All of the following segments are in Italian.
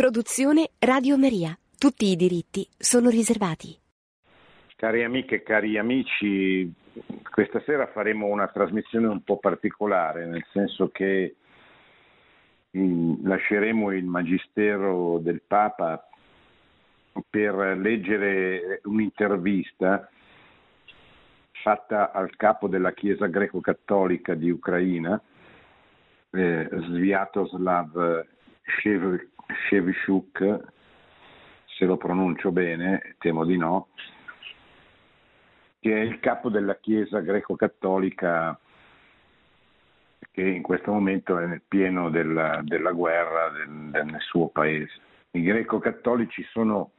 Produzione Radio Maria. Tutti i diritti sono riservati. Cari amiche e cari amici, questa sera faremo una trasmissione un po' particolare, nel senso che mm, lasceremo il Magistero del Papa per leggere un'intervista fatta al capo della Chiesa greco-cattolica di Ucraina, eh, Sviatoslav Shevchuk, se lo pronuncio bene, temo di no, che è il capo della Chiesa greco-cattolica che in questo momento è nel pieno della, della guerra del, del suo paese. I greco-cattolici sono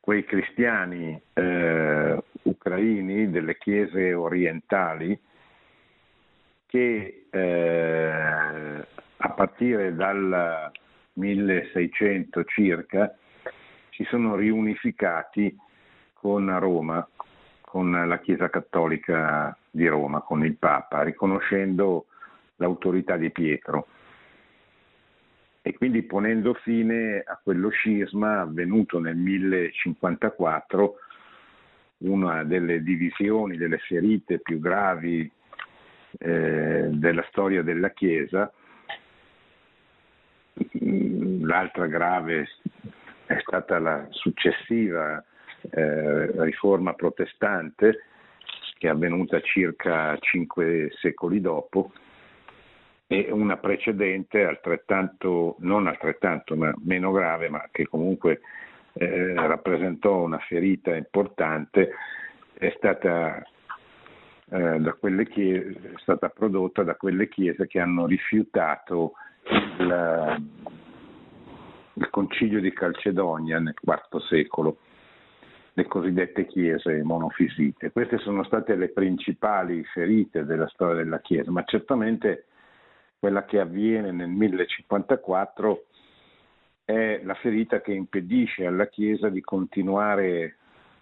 quei cristiani eh, ucraini delle chiese orientali che eh, a partire dal 1600 circa si sono riunificati con Roma, con la Chiesa Cattolica di Roma, con il Papa, riconoscendo l'autorità di Pietro. E quindi ponendo fine a quello scisma avvenuto nel 1054, una delle divisioni, delle ferite più gravi eh, della storia della Chiesa, l'altra grave è stata la successiva eh, riforma protestante che è avvenuta circa cinque secoli dopo e una precedente altrettanto, non altrettanto, ma meno grave, ma che comunque eh, rappresentò una ferita importante, è stata, eh, chiese, è stata prodotta da quelle chiese che hanno rifiutato il, il concilio di Calcedonia nel IV secolo, le cosiddette chiese monofisite. Queste sono state le principali ferite della storia della Chiesa, ma certamente quella che avviene nel 1054 è la ferita che impedisce alla Chiesa di continuare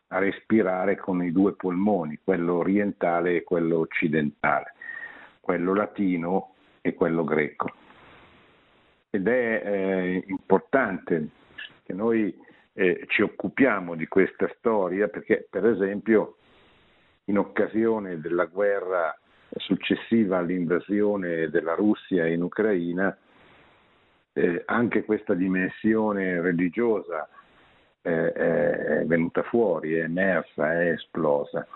a respirare con i due polmoni, quello orientale e quello occidentale, quello latino e quello greco ed è eh, importante che noi eh, ci occupiamo di questa storia perché per esempio in occasione della guerra successiva all'invasione della Russia in Ucraina eh, anche questa dimensione religiosa eh, è venuta fuori, è emersa, è esplosa.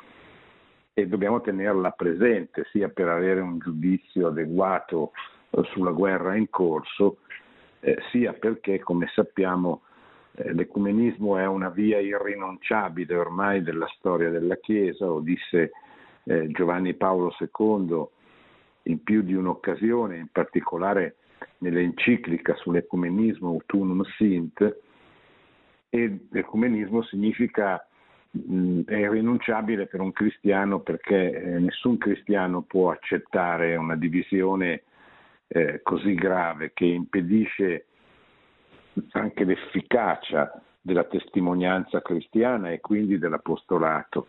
E dobbiamo tenerla presente sia per avere un giudizio adeguato sulla guerra in corso, eh, sia perché, come sappiamo, eh, l'ecumenismo è una via irrinunciabile ormai della storia della Chiesa, lo disse eh, Giovanni Paolo II in più di un'occasione, in particolare nell'enciclica sull'ecumenismo Autunum Sint, e l'ecumenismo significa mh, è irrinunciabile per un cristiano perché eh, nessun cristiano può accettare una divisione eh, così grave che impedisce anche l'efficacia della testimonianza cristiana e quindi dell'apostolato,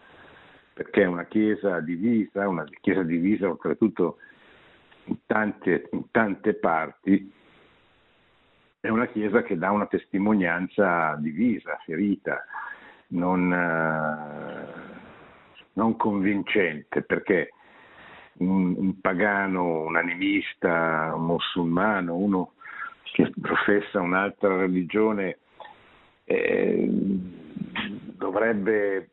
perché una Chiesa divisa, una Chiesa divisa oltretutto in tante, in tante parti, è una Chiesa che dà una testimonianza divisa, ferita, non, eh, non convincente, perché un, un pagano, un animista, un musulmano, uno che professa un'altra religione, eh, dovrebbe,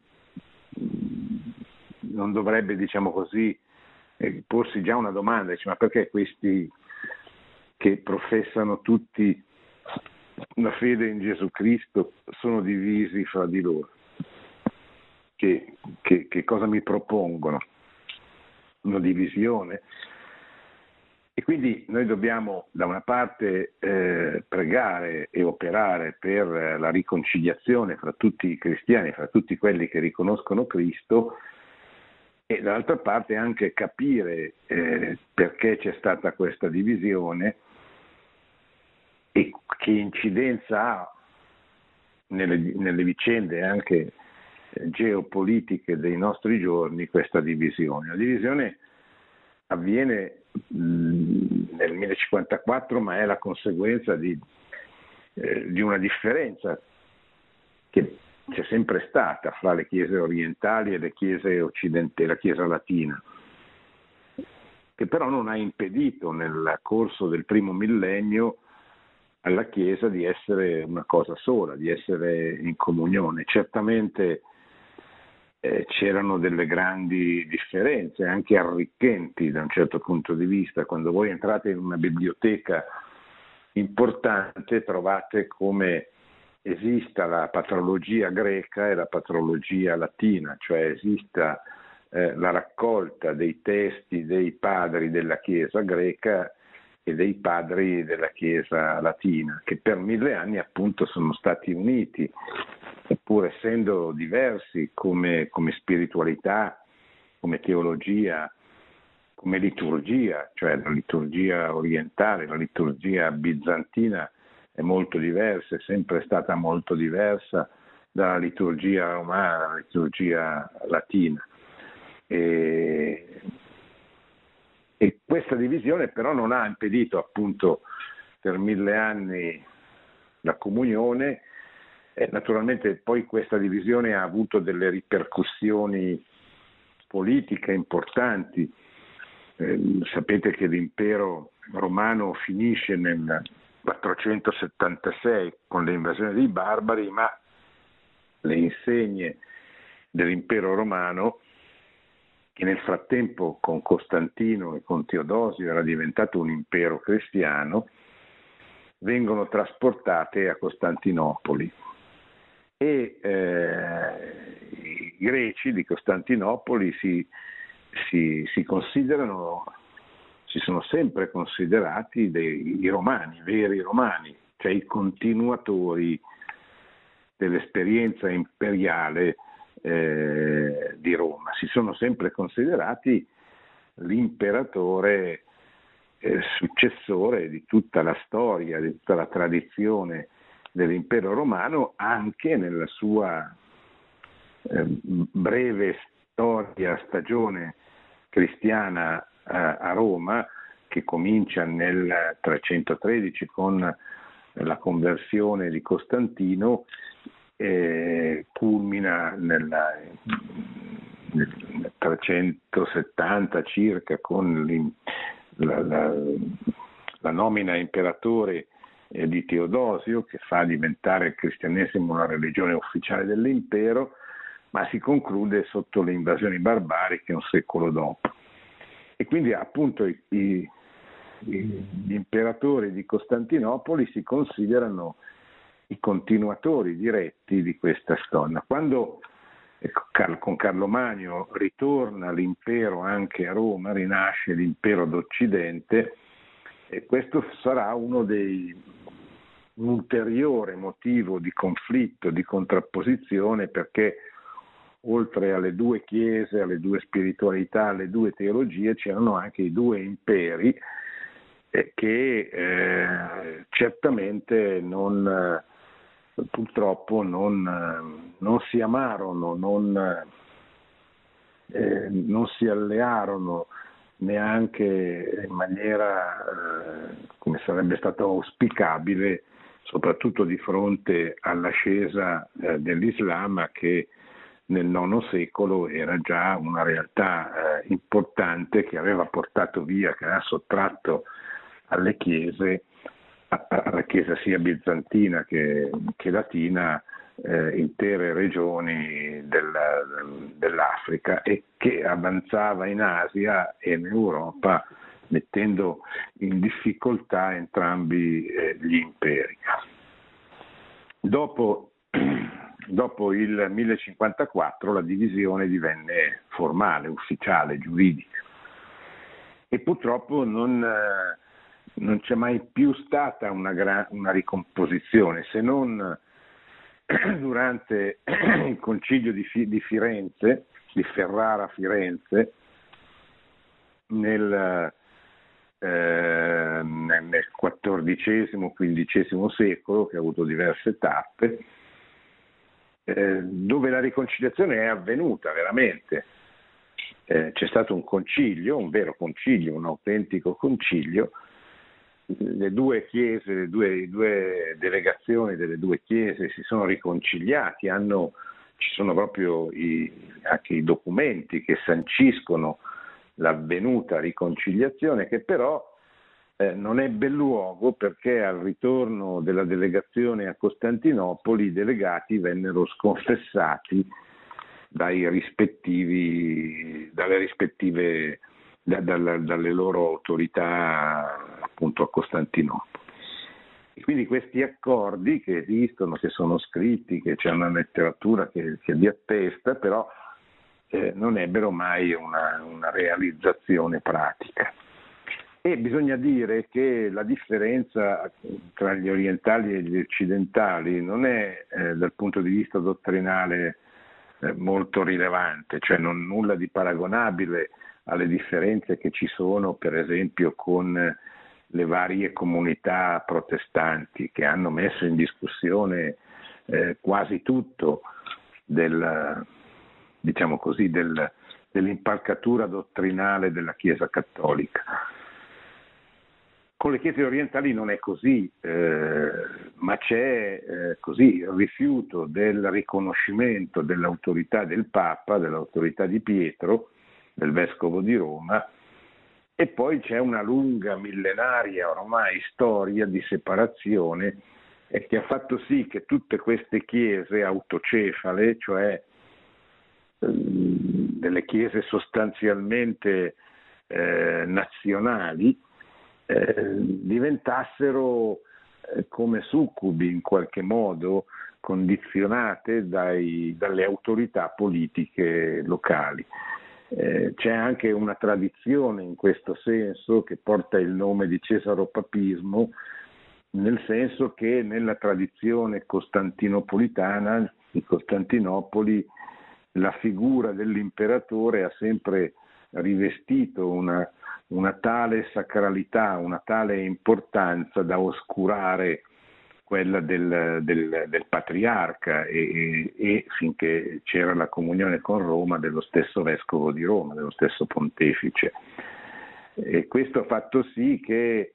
non dovrebbe, diciamo così, eh, porsi già una domanda, dice, ma perché questi che professano tutti la fede in Gesù Cristo sono divisi fra di loro? Che, che, che cosa mi propongono? Una divisione. E quindi noi dobbiamo da una parte eh, pregare e operare per la riconciliazione fra tutti i cristiani, fra tutti quelli che riconoscono Cristo, e dall'altra parte anche capire eh, perché c'è stata questa divisione e che incidenza ha nelle, nelle vicende anche geopolitiche dei nostri giorni questa divisione. La divisione avviene mh, nel 1054, ma è la conseguenza di, eh, di una differenza che c'è sempre stata fra le chiese orientali e le chiese occidentali, la chiesa latina, che però non ha impedito nel corso del primo millennio alla Chiesa di essere una cosa sola, di essere in comunione. Certamente eh, c'erano delle grandi differenze, anche arricchenti da un certo punto di vista. Quando voi entrate in una biblioteca importante trovate come esista la patrologia greca e la patrologia latina, cioè esista eh, la raccolta dei testi dei padri della Chiesa greca e dei padri della Chiesa latina, che per mille anni appunto sono stati uniti, pur essendo diversi come, come spiritualità, come teologia, come liturgia, cioè la liturgia orientale, la liturgia bizantina è molto diversa, è sempre stata molto diversa dalla liturgia romana, dalla liturgia latina. E, e questa divisione però non ha impedito appunto per mille anni la comunione e naturalmente poi questa divisione ha avuto delle ripercussioni politiche importanti. Eh, sapete che l'impero romano finisce nel 476 con l'invasione dei barbari, ma le insegne dell'impero romano, che nel frattempo con Costantino e con Teodosio era diventato un impero cristiano, vengono trasportate a Costantinopoli e eh, i greci di Costantinopoli si, si, si considerano si sono sempre considerati dei romani, veri romani, cioè i continuatori dell'esperienza imperiale eh, di Roma. Si sono sempre considerati l'imperatore eh, successore di tutta la storia, di tutta la tradizione dell'impero romano, anche nella sua eh, breve storia, stagione cristiana a Roma, che comincia nel 313 con la conversione di Costantino, eh, culmina nel 370 circa con la, la, la nomina imperatore eh, di Teodosio che fa diventare il cristianesimo la religione ufficiale dell'impero, ma si conclude sotto le invasioni barbariche un secolo dopo. E quindi appunto i, i, gli imperatori di Costantinopoli si considerano i continuatori diretti di questa storia. Quando ecco, con Carlo Magno ritorna l'impero anche a Roma, rinasce l'impero d'Occidente, e questo sarà uno dei, un ulteriore motivo di conflitto, di contrapposizione, perché oltre alle due chiese, alle due spiritualità, alle due teologie, c'erano anche i due imperi eh, che eh, certamente non, eh, purtroppo non, eh, non, si amarono, non, eh, non, si allearono neanche in maniera eh, come sarebbe stato auspicabile, soprattutto di fronte all'ascesa dell'Islam che nel IX secolo era già una realtà eh, importante che aveva portato via, che aveva sottratto alle chiese, alla chiesa sia bizantina che, che latina, eh, intere regioni della, dell'Africa e che avanzava in Asia e in Europa mettendo in difficoltà entrambi eh, gli imperi. Dopo dopo il 1054 la divisione divenne formale, ufficiale, giuridica e purtroppo non, eh, non c'è mai più stata una, gra- una ricomposizione se non durante il concilio di, Fi- di Firenze, di Ferrara Firenze, nel, nel XIV-XV secolo, che ha avuto diverse tappe, eh, dove la riconciliazione è avvenuta veramente. Eh, c'è stato un concilio, un vero concilio, un autentico concilio, le due chiese, le due, due, delegazioni delle due chiese si sono riconciliati, hanno, ci sono proprio i, anche i documenti che sanciscono l'avvenuta riconciliazione che però eh, non ebbe luogo perché al ritorno della delegazione a Costantinopoli i delegati vennero sconfessati dalle rispettive da, da, dalle loro autorità appunto a Costantinopoli. E quindi questi accordi che esistono, che sono scritti, che c'è una letteratura che, che li attesta, però eh, non ebbero mai una, una realizzazione pratica. E bisogna dire che la differenza tra gli orientali e gli occidentali non è eh, dal punto di vista dottrinale eh, molto rilevante, cioè non nulla di paragonabile alle differenze che ci sono per esempio con le varie comunità protestanti che hanno messo in discussione eh, quasi tutto del, diciamo così, del, dell'impalcatura dottrinale della Chiesa cattolica. Con le chiese orientali non è così, eh, ma c'è eh, così il rifiuto del riconoscimento dell'autorità del Papa, dell'autorità di Pietro, del vescovo di Roma, e poi c'è una lunga, millenaria ormai storia di separazione che ha fatto sì che tutte queste chiese autocefale, cioè delle chiese sostanzialmente eh, nazionali, eh, diventassero eh, come succubi in qualche modo condizionate dai, dalle autorità politiche locali. Eh, c'è anche una tradizione in questo senso che porta il nome di Cesaropapismo, nel senso che nella tradizione costantinopolitana di Costantinopoli la figura dell'imperatore ha sempre rivestito una, una tale sacralità, una tale importanza da oscurare quella del, del, del patriarca e, e, finché c'era la comunione con Roma dello stesso vescovo di Roma, dello stesso pontefice. E questo ha fatto sì che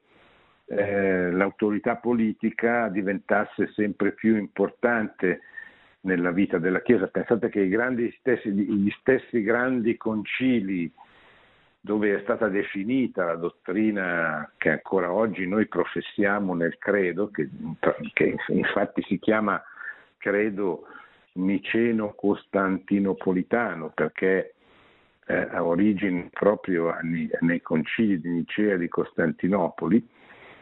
eh, l'autorità politica diventasse sempre più importante nella vita della Chiesa. Pensate che i stessi, gli stessi grandi concili dove è stata definita la dottrina che ancora oggi noi professiamo nel credo, che, che infatti si chiama credo niceno-costantinopolitano, perché eh, ha origine proprio nei, nei concili di Nicea e di Costantinopoli.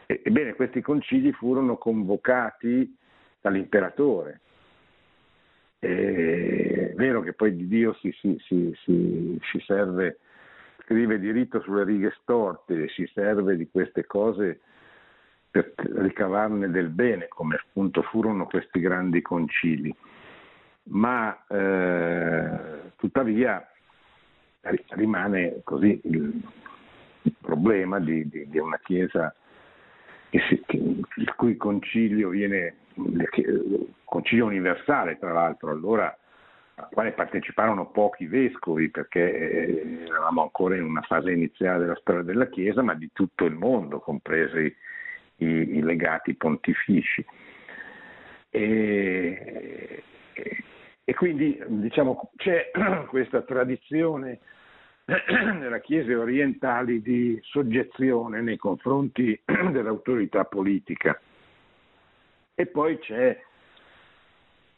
Ebbene, questi concili furono convocati dall'imperatore. È vero che poi di Dio si, si, si, si serve scrive diritto sulle righe storte, si serve di queste cose per ricavarne del bene, come appunto furono questi grandi concili. Ma eh, tuttavia rimane così il, il problema di, di, di, una Chiesa che si, che, il cui concilio viene, concilio universale tra l'altro, allora al quale parteciparono pochi vescovi perché eh, eravamo ancora in una fase iniziale della storia della Chiesa, ma di tutto il mondo, compresi i, i legati pontifici. E, e quindi diciamo, c'è questa tradizione nella Chiesa orientali di soggezione nei confronti dell'autorità politica. E poi c'è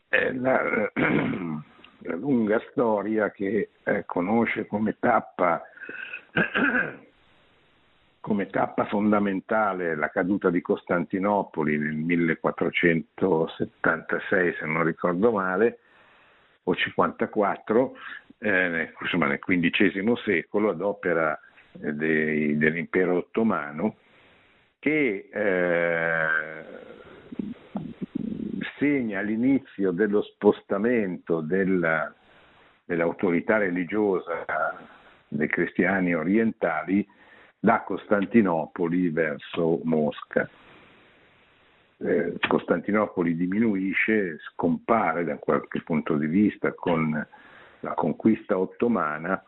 eh, la, la lunga storia che eh, conosce come tappa, come tappa fondamentale la caduta di Costantinopoli nel 1476, se non ricordo male, o 54, eh, insomma nel XV secolo, ad opera eh, dei, dell'impero ottomano, che eh, segna l'inizio dello spostamento della, dell'autorità religiosa dei cristiani orientali da Costantinopoli verso Mosca. Eh, Costantinopoli diminuisce, scompare da qualche punto di vista con la conquista ottomana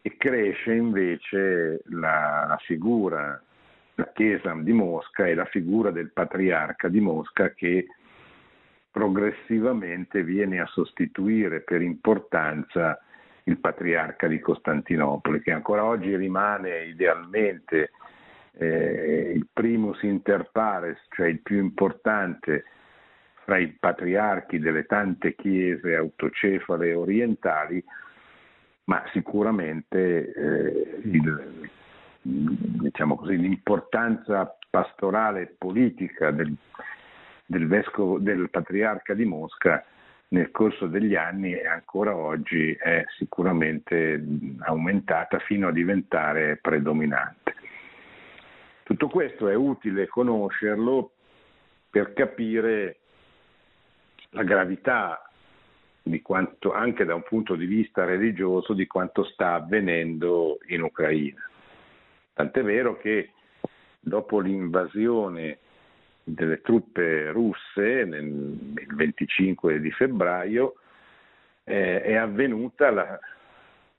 e cresce invece la, la figura la Chiesa di Mosca e la figura del patriarca di Mosca che progressivamente viene a sostituire per importanza il patriarca di Costantinopoli, che ancora oggi rimane idealmente eh, il primus inter pares, cioè il più importante fra i patriarchi delle tante chiese autocefale orientali, ma sicuramente eh, il, diciamo così, l'importanza pastorale e politica del, del, vescovo, del patriarca di Mosca nel corso degli anni e ancora oggi è sicuramente aumentata fino a diventare predominante. Tutto questo è utile conoscerlo per capire la gravità quanto, anche da un punto di vista religioso, di quanto sta avvenendo in Ucraina. Tant'è vero che dopo l'invasione delle truppe russe nel, il 25 di febbraio eh, è avvenuta la,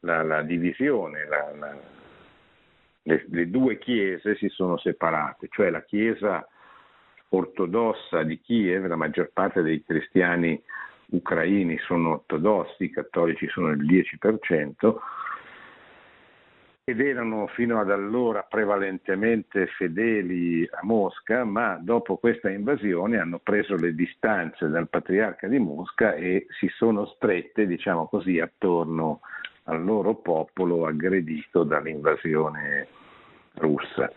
la, la divisione, la, le, le due chiese si sono separate, cioè la chiesa ortodossa di Kiev, la maggior parte dei cristiani ucraini sono ortodossi, i cattolici sono il 10%, ed erano fino ad allora prevalentemente fedeli a Mosca, ma dopo questa invasione hanno preso le distanze dal patriarca di Mosca e si sono strette, diciamo così, attorno al loro popolo aggredito dall'invasione russa.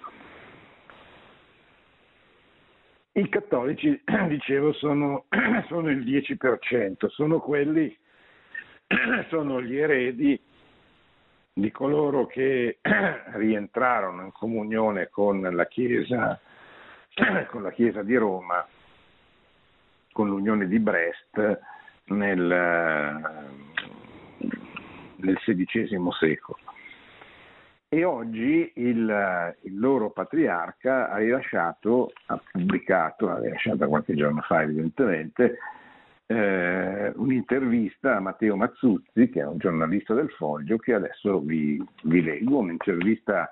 I cattolici, dicevo, sono, sono il 10%, sono quelli, sono gli eredi di coloro che rientrarono in comunione con la Chiesa, con la Chiesa di Roma, con l'Unione di Brest nel, nel XVI secolo. E oggi il, il, loro patriarca ha rilasciato, ha pubblicato, l'ha rilasciata qualche giorno fa evidentemente, eh, un'intervista a Matteo Mazzuzzi, che è un giornalista del Foglio, che adesso vi, vi leggo, un'intervista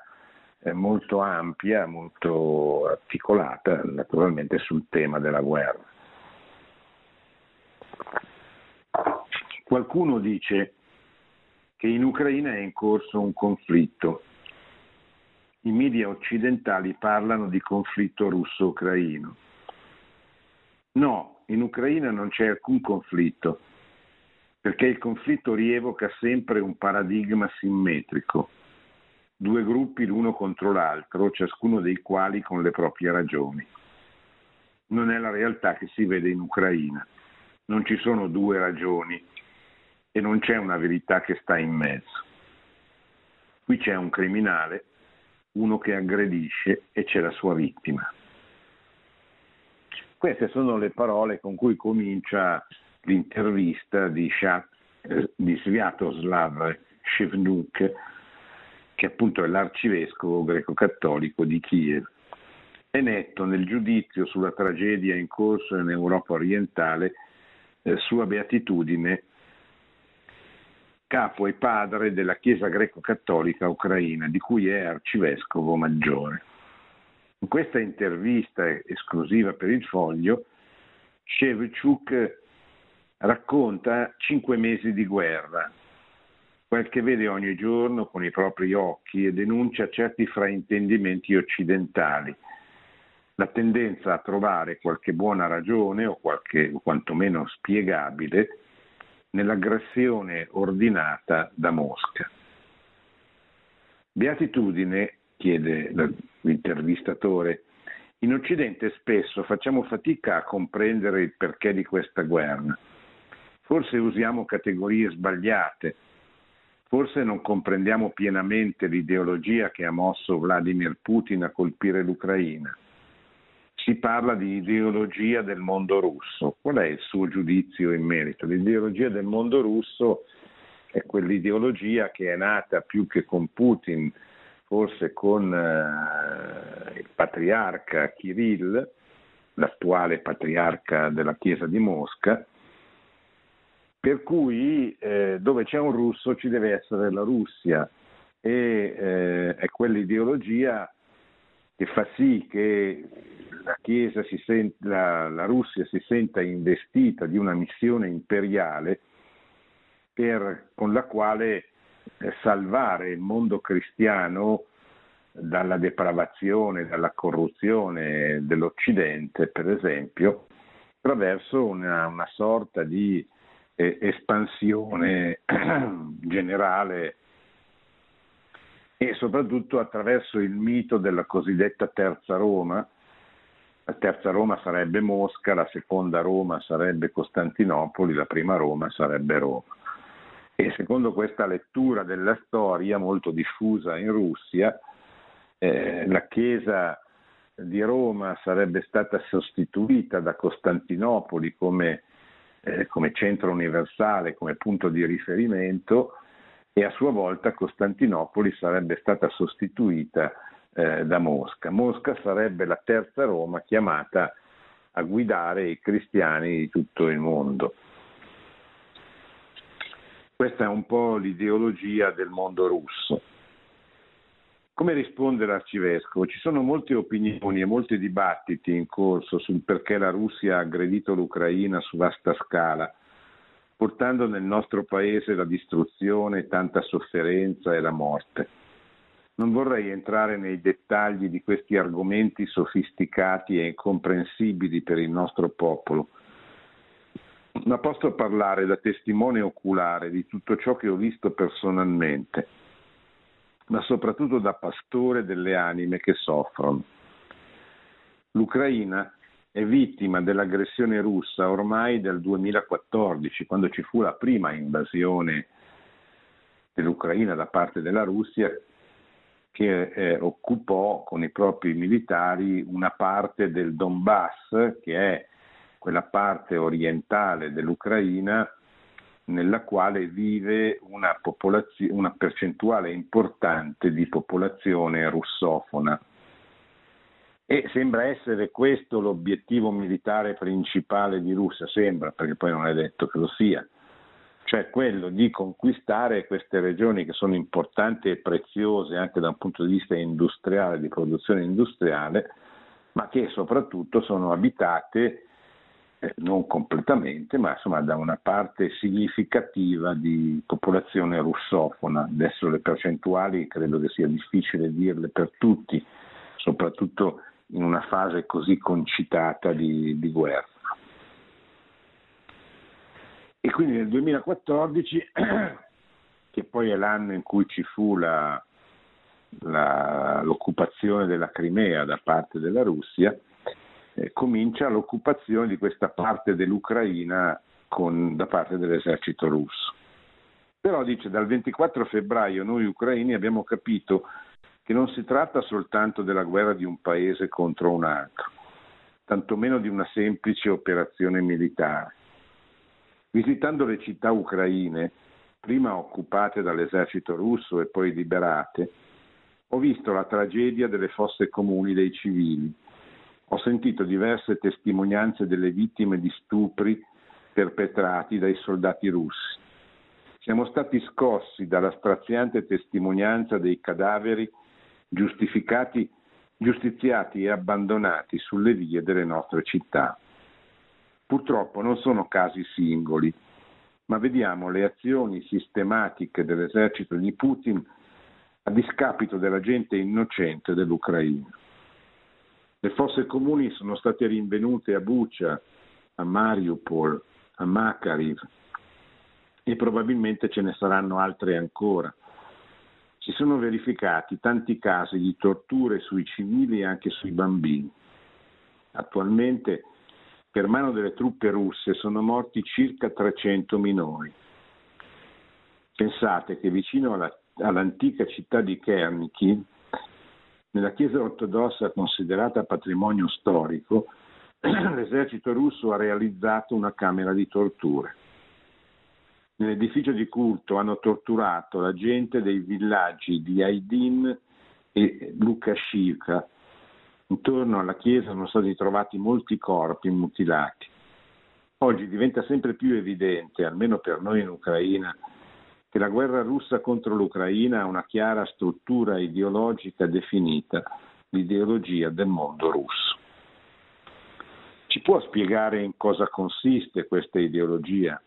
eh, molto ampia, molto articolata, naturalmente sul tema della guerra. Qualcuno dice che in Ucraina è in corso un conflitto. I media occidentali parlano di conflitto russo-ucraino. No, in Ucraina non c'è alcun conflitto, perché il conflitto rievoca sempre un paradigma simmetrico, due gruppi l'uno contro l'altro, ciascuno dei quali con le proprie ragioni. Non è la realtà che si vede in Ucraina, non ci sono due ragioni e non c'è una verità che sta in mezzo. Qui c'è un criminale, uno che aggredisce e c'è la sua vittima. Queste sono le parole con cui comincia l'intervista di, Shat, eh, di Sviatoslav Shevnuk, che appunto è l'arcivescovo greco-cattolico di Kiev. È netto nel giudizio sulla tragedia in corso in Europa orientale, eh, sua beatitudine, capo e padre della Chiesa greco-cattolica ucraina, di cui è arcivescovo maggiore. In questa intervista esclusiva per il foglio, Shevchuk racconta cinque mesi di guerra, quel che vede ogni giorno con i propri occhi e denuncia certi fraintendimenti occidentali, la tendenza a trovare qualche buona ragione o, qualche, o quantomeno spiegabile nell'aggressione ordinata da Mosca. Beatitudine chiede l'intervistatore, in Occidente spesso facciamo fatica a comprendere il perché di questa guerra. Forse usiamo categorie sbagliate, forse non comprendiamo pienamente l'ideologia che ha mosso Vladimir Putin a colpire l'Ucraina. Si parla di ideologia del mondo russo. Qual è il suo giudizio in merito? L'ideologia del mondo russo è quell'ideologia che è nata più che con Putin forse con eh, il patriarca Kirill, l'attuale patriarca della Chiesa di Mosca, per cui eh, dove c'è un russo ci deve essere la Russia. E eh, è quell'ideologia che fa sì che la, sent, la, la Russia si senta investita di una missione imperiale per, con la quale salvare il mondo cristiano dalla depravazione, dalla corruzione dell'Occidente, per esempio, attraverso una, una sorta di eh, espansione generale e soprattutto attraverso il mito della cosiddetta terza Roma. La terza Roma sarebbe Mosca, la seconda Roma sarebbe Costantinopoli, la prima Roma sarebbe Roma. E secondo questa lettura della storia molto diffusa in Russia, eh, la Chiesa di Roma sarebbe stata sostituita da Costantinopoli come, eh, come centro universale, come punto di riferimento e a sua volta Costantinopoli sarebbe stata sostituita eh, da Mosca. Mosca sarebbe la terza Roma chiamata a guidare i cristiani di tutto il mondo. Questa è un po' l'ideologia del mondo russo. Come risponde l'arcivescovo? Ci sono molte opinioni e molti dibattiti in corso sul perché la Russia ha aggredito l'Ucraina su vasta scala, portando nel nostro paese la distruzione, tanta sofferenza e la morte. Non vorrei entrare nei dettagli di questi argomenti sofisticati e incomprensibili per il nostro popolo, ma posso parlare da testimone oculare di tutto ciò che ho visto personalmente ma soprattutto da pastore delle anime che soffrono. L'Ucraina è vittima dell'aggressione russa ormai dal 2014, quando ci fu la prima invasione dell'Ucraina da parte della Russia che eh, occupò con i propri militari una parte del Donbass, che è quella parte orientale dell'Ucraina nella quale vive una, una percentuale importante di popolazione russofona. E sembra essere questo l'obiettivo militare principale di Russia, sembra, perché poi non è detto che lo sia, cioè quello di conquistare queste regioni che sono importanti e preziose anche da un punto di vista industriale, di produzione industriale, ma che soprattutto sono abitate eh, non completamente, ma insomma da una parte significativa di popolazione russofona. Adesso le percentuali credo che sia difficile dirle per tutti, soprattutto in una fase così concitata di, di guerra. E quindi nel 2014, che poi è l'anno in cui ci fu la, la, l'occupazione della Crimea da parte della Russia, eh, comincia l'occupazione di questa parte dell'Ucraina con, da parte dell'esercito russo. Però dice dal 24 febbraio noi ucraini abbiamo capito che non si tratta soltanto della guerra di un paese contro un altro, tantomeno di una semplice operazione militare. Visitando le città ucraine, prima occupate dall'esercito russo e poi liberate, ho visto la tragedia delle fosse comuni dei civili, ho sentito diverse testimonianze delle vittime di stupri perpetrati dai soldati russi. Siamo stati scossi dalla straziante testimonianza dei cadaveri giustiziati e abbandonati sulle vie delle nostre città. Purtroppo non sono casi singoli, ma vediamo le azioni sistematiche dell'esercito di Putin a discapito della gente innocente dell'Ucraina. Le fosse comuni sono state rinvenute a Bucia, a Mariupol, a Makariv e probabilmente ce ne saranno altre ancora. Si sono verificati tanti casi di torture sui civili e anche sui bambini. Attualmente per mano delle truppe russe sono morti circa 300 minori. Pensate che vicino alla, all'antica città di Kerniki nella Chiesa ortodossa considerata patrimonio storico, l'esercito russo ha realizzato una camera di torture. Nell'edificio di culto hanno torturato la gente dei villaggi di Aydin e Lukashivka. Intorno alla chiesa sono stati trovati molti corpi mutilati. Oggi diventa sempre più evidente, almeno per noi in Ucraina, che la guerra russa contro l'Ucraina ha una chiara struttura ideologica definita, l'ideologia del mondo russo. Ci può spiegare in cosa consiste questa ideologia?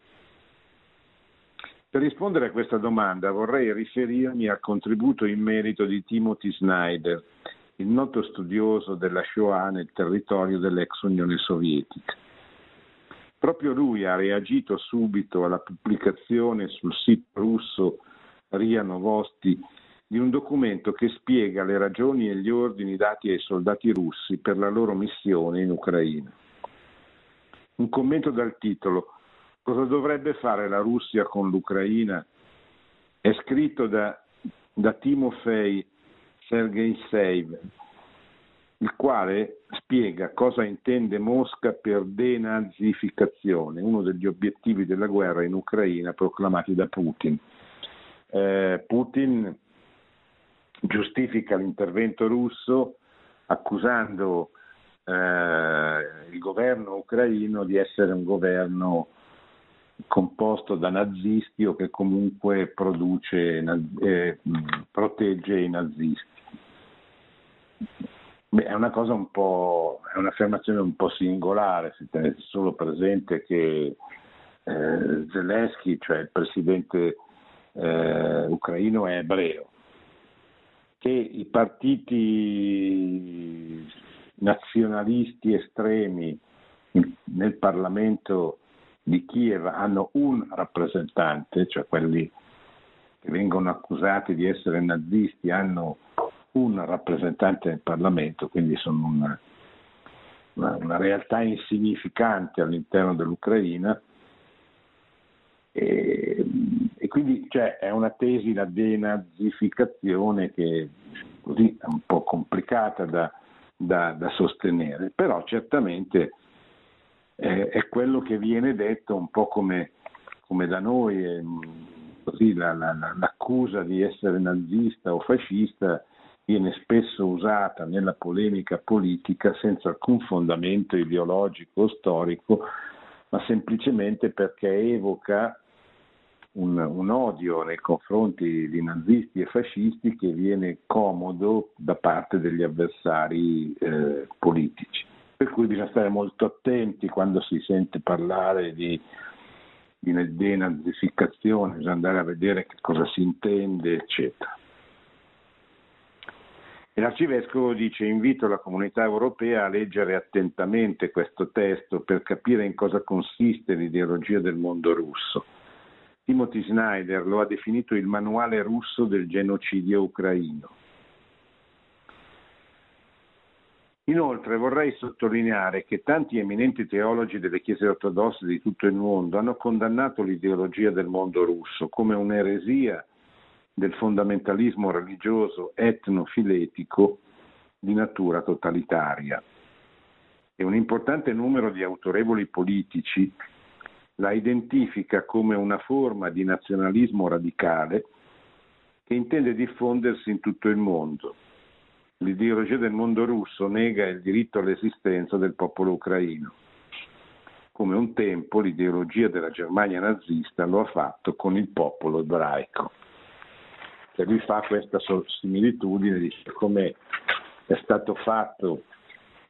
Per rispondere a questa domanda vorrei riferirmi al contributo in merito di Timothy Snyder, il noto studioso della Shoah nel territorio dell'ex Unione Sovietica. Proprio lui ha reagito subito alla pubblicazione sul sito russo RIA Novosti di un documento che spiega le ragioni e gli ordini dati ai soldati russi per la loro missione in Ucraina. Un commento dal titolo Cosa dovrebbe fare la Russia con l'Ucraina? È scritto da, da Timofei Sergeisev, il quale spiega cosa intende Mosca per denazificazione, uno degli obiettivi della guerra in Ucraina proclamati da Putin. Eh, Putin giustifica l'intervento russo accusando eh, il governo ucraino di essere un governo composto da nazisti o che comunque produce, eh, protegge i nazisti. Beh, è una cosa un po', è un'affermazione un po' singolare, se tenete solo presente che eh, Zelensky, cioè il presidente eh, ucraino, è ebreo, che i partiti nazionalisti estremi nel Parlamento di Kiev hanno un rappresentante, cioè quelli che vengono accusati di essere nazisti hanno un rappresentante nel Parlamento, quindi sono una, una, una realtà insignificante all'interno dell'Ucraina. E, e quindi cioè, è una tesi, la denazificazione che così è un po' complicata da, da, da sostenere, però certamente eh, è quello che viene detto un po' come, come da noi, eh, così la, la, l'accusa di essere nazista o fascista viene spesso usata nella polemica politica senza alcun fondamento ideologico o storico, ma semplicemente perché evoca un, un, odio nei confronti di nazisti e fascisti che viene comodo da parte degli avversari eh, politici. Per cui bisogna stare molto attenti quando si sente parlare di, di denazificazione, bisogna andare a vedere che cosa si intende, eccetera. E l'arcivescovo dice invito la comunità europea a leggere attentamente questo testo per capire in cosa consiste l'ideologia del mondo russo. Timothy Snyder lo ha definito il manuale russo del genocidio ucraino. Inoltre vorrei sottolineare che tanti eminenti teologi delle chiese ortodosse di tutto il mondo hanno condannato l'ideologia del mondo russo come un'eresia del fondamentalismo religioso etnofiletico di natura totalitaria. E un importante numero di autorevoli politici la identifica come una forma di nazionalismo radicale che intende diffondersi in tutto il mondo. L'ideologia del mondo russo nega il diritto all'esistenza del popolo ucraino, come un tempo l'ideologia della Germania nazista lo ha fatto con il popolo ebraico che lui fa questa similitudine di come è stato fatto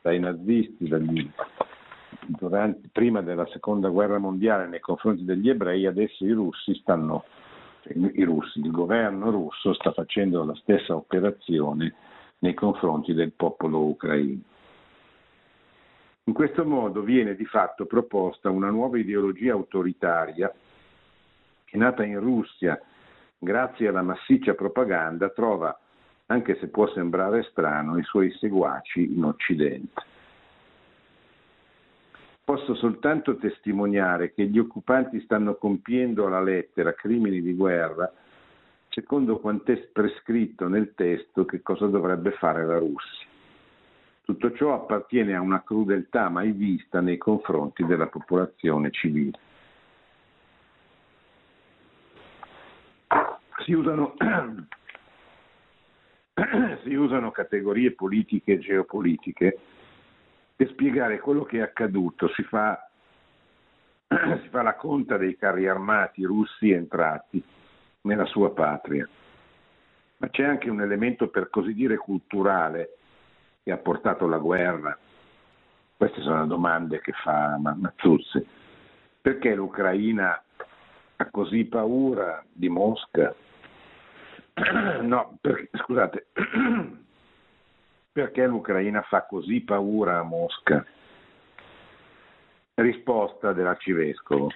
dai nazisti dagli, durante, prima della seconda guerra mondiale nei confronti degli ebrei, adesso i russi stanno, cioè, i russi, il governo russo sta facendo la stessa operazione nei confronti del popolo ucraino. In questo modo viene di fatto proposta una nuova ideologia autoritaria che nata in Russia grazie alla massiccia propaganda, trova, anche se può sembrare strano, i suoi seguaci in Occidente. Posso soltanto testimoniare che gli occupanti stanno compiendo alla lettera crimini di guerra secondo quanto è prescritto nel testo che cosa dovrebbe fare la Russia. Tutto ciò appartiene a una crudeltà mai vista nei confronti della popolazione civile. Si usano, si usano categorie politiche e geopolitiche per spiegare quello che è accaduto, si fa, si fa la conta dei carri armati russi entrati nella sua patria. Ma c'è anche un elemento per così dire culturale che ha portato la guerra? Queste sono le domande che fa Mazzuzzi. Perché l'Ucraina ha così paura di Mosca? No, perché, scusate, perché l'Ucraina fa così paura a Mosca? Risposta dell'arcivescovo.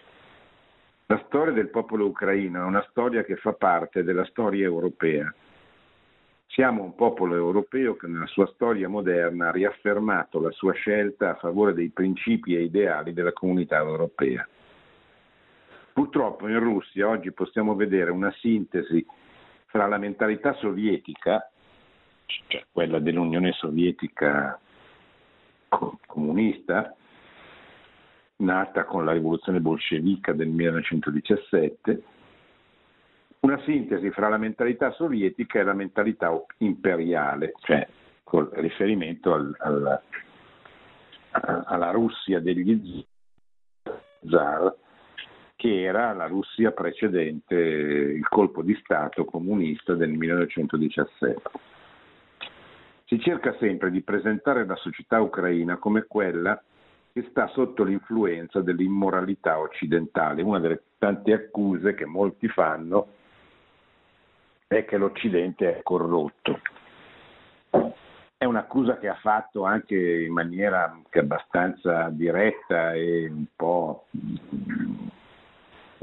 La storia del popolo ucraino è una storia che fa parte della storia europea. Siamo un popolo europeo che nella sua storia moderna ha riaffermato la sua scelta a favore dei principi e ideali della comunità europea. Purtroppo in Russia oggi possiamo vedere una sintesi fra la mentalità sovietica, cioè quella dell'Unione Sovietica comunista, nata con la rivoluzione bolscevica del 1917, una sintesi fra la mentalità sovietica e la mentalità imperiale, cioè con riferimento al, al, alla Russia degli zar, che era la Russia precedente il colpo di Stato comunista del 1917. Si cerca sempre di presentare la società ucraina come quella che sta sotto l'influenza dell'immoralità occidentale. Una delle tante accuse che molti fanno è che l'Occidente è corrotto. È un'accusa che ha fatto anche in maniera anche abbastanza diretta e un po',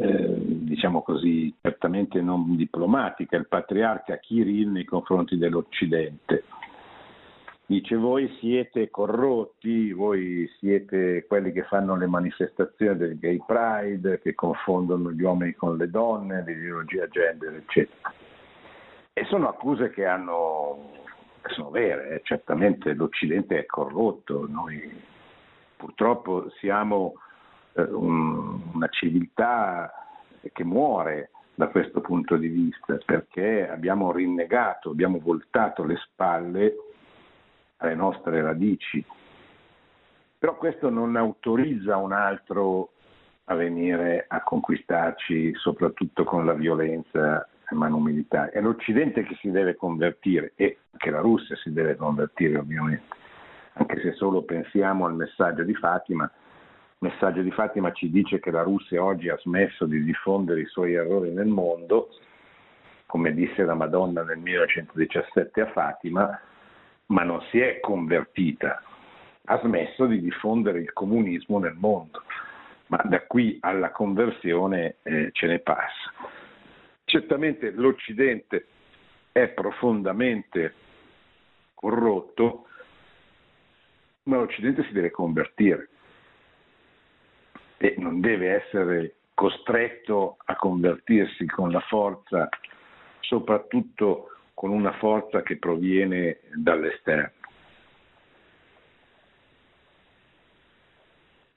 eh, diciamo così, certamente non diplomatica il patriarca Kirill nei confronti dell'Occidente Dice voi siete corrotti, voi siete quelli che fanno le manifestazioni del gay pride, che confondono gli uomini con le donne, l'ideologia gender, eccetera. E sono accuse che, hanno, sono vere, eh. certamente l'Occidente è corrotto, noi purtroppo siamo un, una civiltà che muore da questo punto di vista, perché abbiamo rinnegato, abbiamo voltato le spalle alle nostre radici. Però questo non autorizza un altro a venire a conquistarci, soprattutto con la violenza e mano militare. È l'Occidente che si deve convertire e anche la Russia si deve convertire ovviamente, anche se solo pensiamo al messaggio di Fatima. Messaggio di Fatima ci dice che la Russia oggi ha smesso di diffondere i suoi errori nel mondo, come disse la Madonna nel 1917 a Fatima, ma non si è convertita, ha smesso di diffondere il comunismo nel mondo, ma da qui alla conversione eh, ce ne passa. Certamente l'Occidente è profondamente corrotto, ma l'Occidente si deve convertire e non deve essere costretto a convertirsi con la forza, soprattutto con una forza che proviene dall'esterno.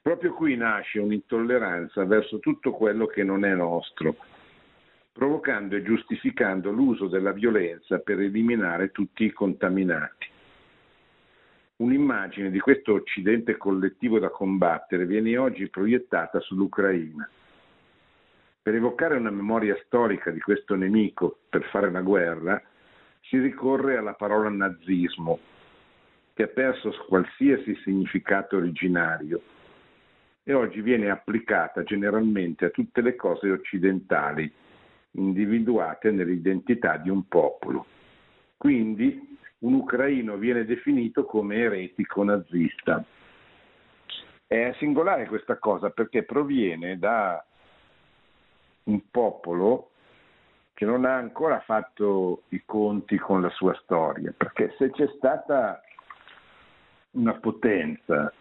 Proprio qui nasce un'intolleranza verso tutto quello che non è nostro, provocando e giustificando l'uso della violenza per eliminare tutti i contaminati. Un'immagine di questo Occidente collettivo da combattere viene oggi proiettata sull'Ucraina per evocare una memoria storica di questo nemico per fare la guerra, si ricorre alla parola nazismo, che ha perso qualsiasi significato originario e oggi viene applicata generalmente a tutte le cose occidentali, individuate nell'identità di un popolo. Quindi un ucraino viene definito come eretico nazista. È singolare questa cosa perché proviene da un popolo che non ha ancora fatto i conti con la sua storia, perché se c'è stata una potenza,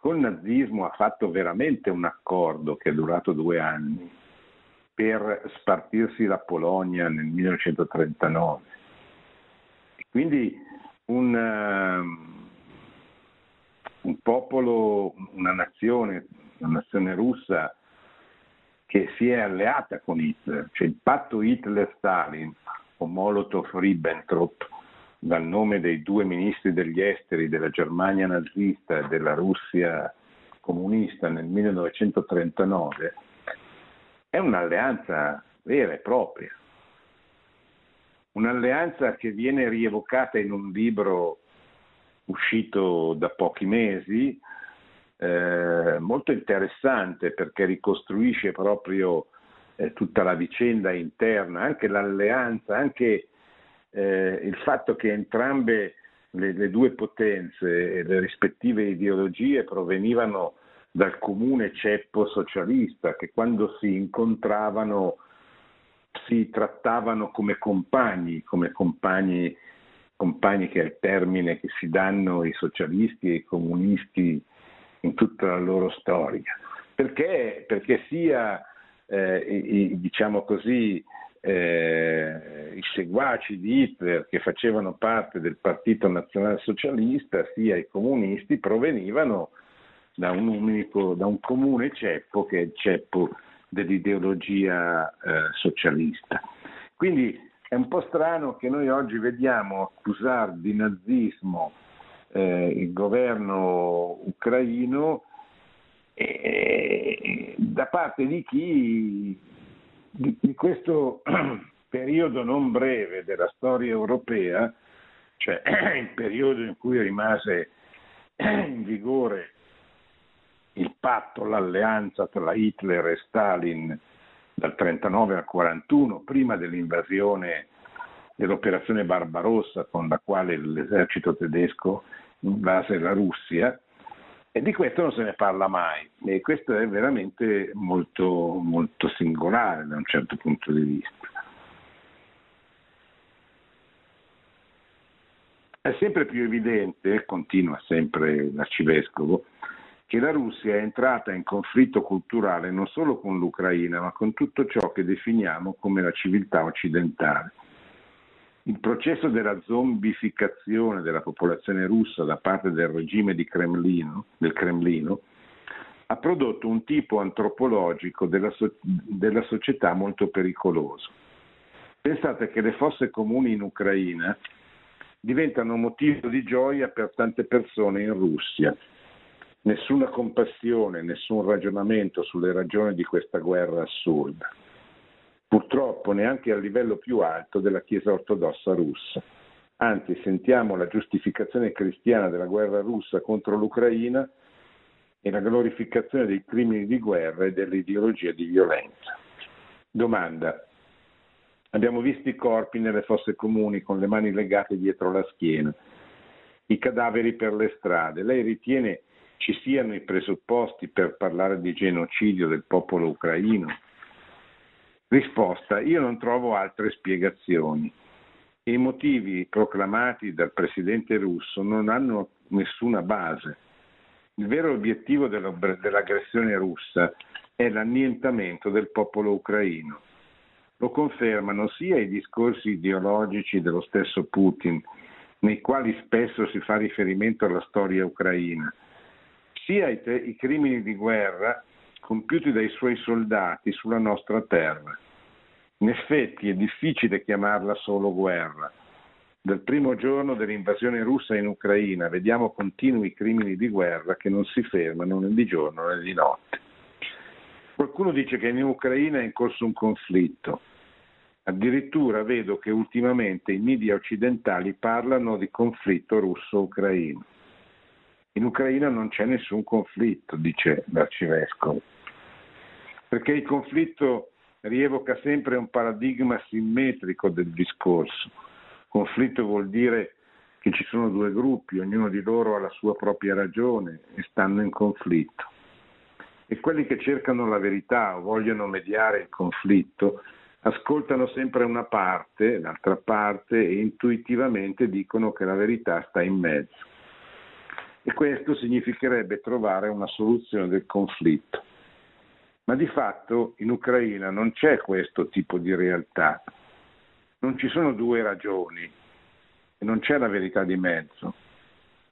col nazismo ha fatto veramente un accordo che è durato due anni per spartirsi la Polonia nel 1939. Quindi un, um, un popolo, una nazione, una nazione russa che si è alleata con Hitler, cioè il patto Hitler-Stalin o Molotov-Ribbentrop, dal nome dei due ministri degli esteri della Germania nazista e della Russia comunista nel 1939, è un'alleanza vera e propria. Un'alleanza che viene rievocata in un libro uscito da pochi mesi, eh, molto interessante perché ricostruisce proprio eh, tutta la vicenda interna, anche l'alleanza, anche eh, il fatto che entrambe le, le, due potenze e le rispettive ideologie provenivano dal comune ceppo socialista, che quando si incontravano si trattavano come compagni, come compagni, compagni che è il termine che si danno i socialisti e i comunisti in tutta la loro storia. Perché? Perché sia eh, i, diciamo così, eh, i seguaci di Hitler che facevano parte del Partito Nazionale Socialista, sia i comunisti, provenivano da un, unico, da un comune ceppo che è il ceppo dell'ideologia eh, socialista. Quindi è un po' strano che noi oggi vediamo accusare di nazismo eh, il governo ucraino eh, da parte di chi di, di questo periodo non breve della storia europea, cioè il periodo in cui rimase in vigore il patto, l'alleanza tra Hitler e Stalin dal 39 al 41, prima dell'invasione dell'operazione Barbarossa con la quale l'esercito tedesco invase la Russia, e di questo non se ne parla mai e questo è veramente molto, molto singolare da un certo punto di vista. È sempre più evidente, continua sempre l'arcivescovo, che la Russia è entrata in conflitto culturale non solo con l'Ucraina, ma con tutto ciò che definiamo come la civiltà occidentale. Il processo della zombificazione della popolazione russa da parte del regime Cremlino, del Cremlino ha prodotto un tipo antropologico della, so- della società molto pericoloso. Pensate che le fosse comuni in Ucraina diventano motivo di gioia per tante persone in Russia nessuna compassione, nessun ragionamento sulle ragioni di questa guerra assurda. Purtroppo neanche a livello più alto della Chiesa ortodossa russa. Anzi, sentiamo la giustificazione cristiana della guerra russa contro l'Ucraina e la glorificazione dei crimini di guerra e dell'ideologia di violenza. Domanda. Abbiamo visto i corpi nelle fosse comuni con le mani legate dietro la schiena, i cadaveri per le strade. Lei ritiene ci siano i presupposti per parlare di genocidio del popolo ucraino? Risposta, io non trovo altre spiegazioni. I motivi proclamati dal presidente russo non hanno nessuna base. Il vero obiettivo dell'aggressione russa è l'annientamento del popolo ucraino. Lo confermano sia i discorsi ideologici dello stesso Putin, nei quali spesso si fa riferimento alla storia ucraina, sia i, te- i crimini di guerra compiuti dai suoi soldati sulla nostra terra. In effetti è difficile chiamarla solo guerra. Dal primo giorno dell'invasione russa in Ucraina vediamo continui crimini di guerra che non si fermano né di giorno né di notte. Qualcuno dice che in Ucraina è in corso un conflitto. Addirittura vedo che ultimamente i media occidentali parlano di conflitto russo-ucraino. In Ucraina non c'è nessun conflitto, dice l'arcivescovo, perché il conflitto rievoca sempre un paradigma simmetrico del discorso. Conflitto vuol dire che ci sono due gruppi, ognuno di loro ha la sua propria ragione e stanno in conflitto. E quelli che cercano la verità o vogliono mediare il conflitto ascoltano sempre una parte, l'altra parte e intuitivamente dicono che la verità sta in mezzo e questo significherebbe trovare una soluzione del conflitto. Ma di fatto in Ucraina non c'è questo tipo di realtà, non ci sono due ragioni e non c'è la verità di mezzo,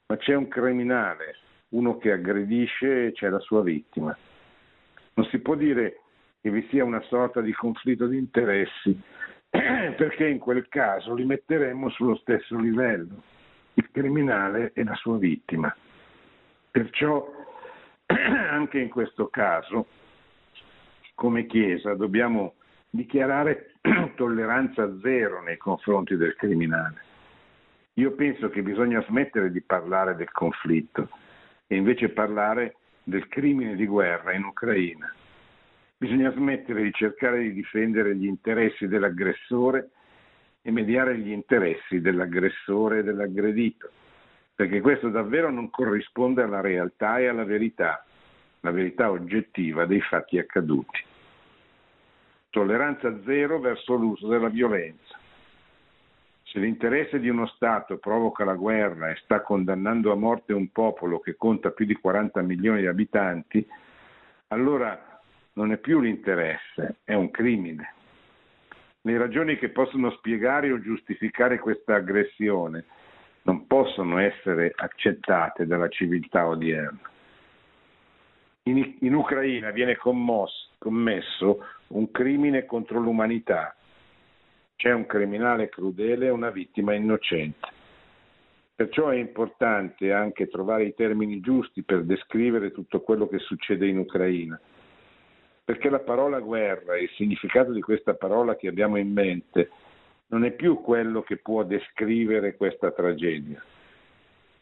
ma c'è un criminale, uno che aggredisce e c'è la sua vittima. Non si può dire che vi sia una sorta di conflitto di interessi, perché in quel caso li metteremmo sullo stesso livello il criminale e la sua vittima. Perciò anche in questo caso, come Chiesa, dobbiamo dichiarare tolleranza zero nei confronti del criminale. Io penso che bisogna smettere di parlare del conflitto e invece parlare del crimine di guerra in Ucraina. Bisogna smettere di cercare di difendere gli interessi dell'aggressore e mediare gli interessi dell'aggressore e dell'aggredito, perché questo davvero non corrisponde alla realtà e alla verità, la verità oggettiva dei fatti accaduti. Tolleranza zero verso l'uso della violenza. Se l'interesse di uno Stato provoca la guerra e sta condannando a morte un popolo che conta più di 40 milioni di abitanti, allora non è più l'interesse, è un crimine. Le ragioni che possono spiegare o giustificare questa aggressione non possono essere accettate dalla civiltà odierna. In, in Ucraina viene commosso, commesso un crimine contro l'umanità c'è un criminale crudele e una vittima innocente. Perciò è importante anche trovare i termini giusti per descrivere tutto quello che succede in Ucraina, perché la parola guerra e il significato di questa parola che abbiamo in mente non è più quello che può descrivere questa tragedia.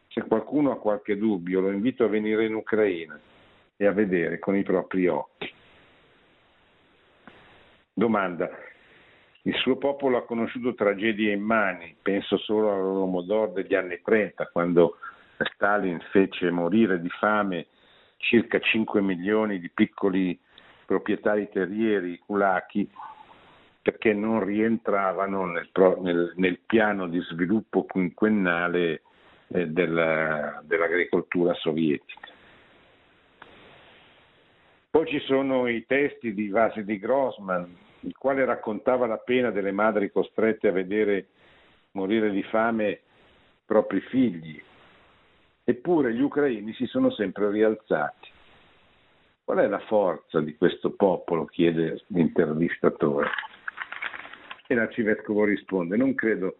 Se qualcuno ha qualche dubbio lo invito a venire in Ucraina e a vedere con i propri occhi. Domanda, il suo popolo ha conosciuto tragedie immani, penso solo all'Olomodor degli anni 30, quando Stalin fece morire di fame circa 5 milioni di piccoli proprietari terrieri kulaki perché non rientravano nel, nel, nel piano di sviluppo quinquennale eh, della, dell'agricoltura sovietica. Poi ci sono i testi di Vasily Grossman, il quale raccontava la pena delle madri costrette a vedere morire di fame i propri figli. Eppure gli ucraini si sono sempre rialzati. Qual è la forza di questo popolo? chiede l'intervistatore. E l'arcivescovo risponde, non credo